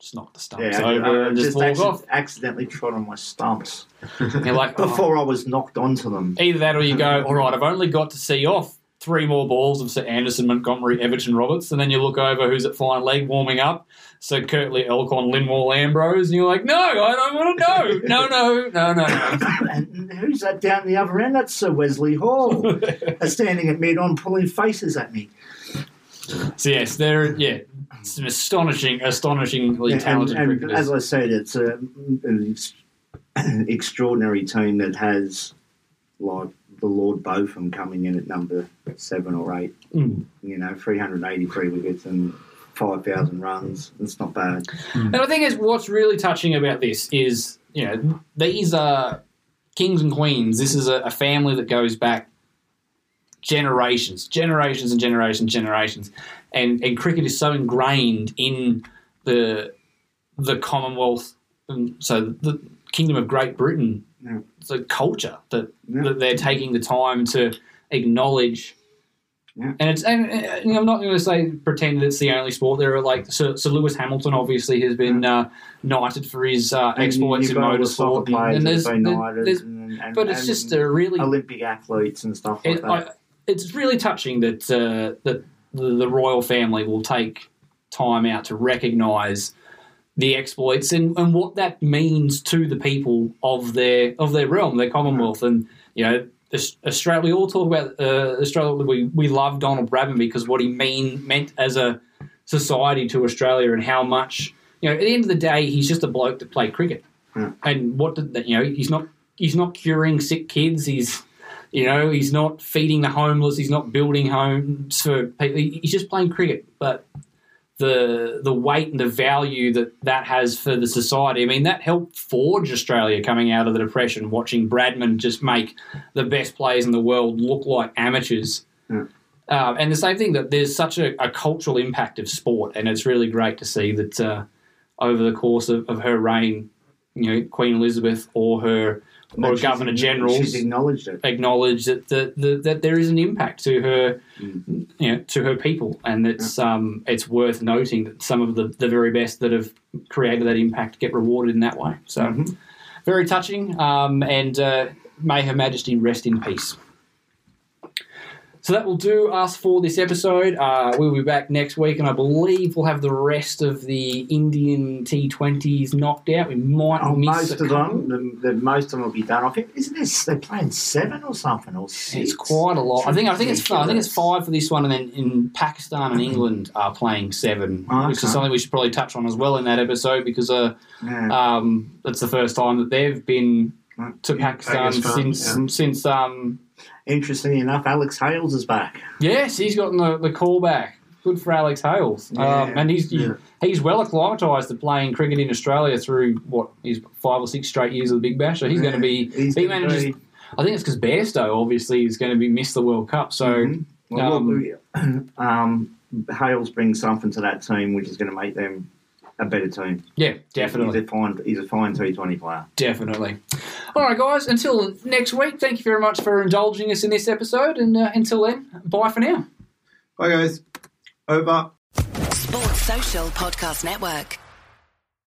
just knock the stumps yeah, over I and just, just walk off. accidentally trod on my stumps like, oh. before I was knocked onto them. Either that or you go, all right, I've only got to see off three more balls of Sir Anderson, Montgomery, Everton, Roberts, and then you look over who's at fine leg warming up. So Curtly, Elconn, Lynwall, Ambrose, and you're like, no, I don't want to know. No, no, no, no, and who's that down the other end? That's Sir Wesley Hall, uh, standing at mid on, pulling faces at me. So yes, there, yeah, some astonishing, astonishingly Yeah, talented and cricketers. as I said, it's a, an extraordinary team that has like the Lord Botham coming in at number seven or eight. Mm. You know, 383 wickets and 5,000 runs. It's not bad. And I think is what's really touching about this is, you know, these are kings and queens. This is a, a family that goes back generations, generations and generations, generations, and and cricket is so ingrained in the the Commonwealth, and so the Kingdom of Great Britain. Yeah. It's a culture that, Yeah. that they're taking the time to acknowledge. Yeah. And it's and, and I'm not going to say pretend that it's the only sport. There are like Sir, Sir Lewis Hamilton, obviously, has been uh, knighted for his uh, exploits in got all the soccer motorsport. players And there's, been there- knighted there's- and- and- but it's and just a really Olympic athletes and stuff like it, that. I, it's really touching that uh, that the, the royal family will take time out to recognise the exploits and, and what that means to the people of their of their realm, their Commonwealth, and you know. Australia, we all talk about uh, Australia. We, we love Donald Bradman because what he mean meant as a society to Australia and how much you know. At the end of the day, he's just a bloke that played cricket, Yeah. and what did that? You know, he's not he's not curing sick kids. He's you know, he's not feeding the homeless. He's not building homes for people. He's just playing cricket. But the the weight and the value that that has for the society. I mean, that helped forge Australia coming out of the depression. Watching Bradman just make the best players in the world look like amateurs. Yeah. Uh, and the same thing that there's such a, a cultural impact of sport, and it's really great to see that uh, over the course of, of her reign, you know, Queen Elizabeth or her or Governor Generals She's acknowledged it. acknowledge that that, that that there is an impact to her, Mm. you know, to her people, and it's um it's worth noting that some of the, the very best that have created that impact get rewarded in that way. So Mhm. very touching, um, and uh, may Her Majesty rest in peace. So that will do us for this episode. Uh, we'll be back next week, and I believe we'll have the rest of the Indian T20s knocked out. We might Oh, miss most of couple. them, the, the, most of them will be done. I think isn't this they're playing seven or something or six? It's quite a lot. I think I think it's I think it's five for this one, and then in Pakistan and England are playing seven, Oh, which is something we should probably touch on as well in that episode because uh, Yeah. um, that's the first time that they've been to Pakistan, Pakistan, since since um, Interestingly enough, Alex Hales is back. yes, he's gotten the, the call back good for Alex Hales. Yeah, um, and he's yeah. he's well acclimatised to playing cricket in Australia through what his five or six straight years of the Big Bash. So he's going to be. He's he manages. be- I think it's because Bairstow obviously is going to be miss the World Cup. So Mhm. Well, um, look, um, Hales brings something to that team which is going to make them a better team. yeah, definitely. He's a fine, he's a fine T20 player. Definitely. All right, guys. Until next week, thank you very much for indulging us in this episode. And uh, until then, bye for now. Bye, guys. Over. Sports Social Podcast Network.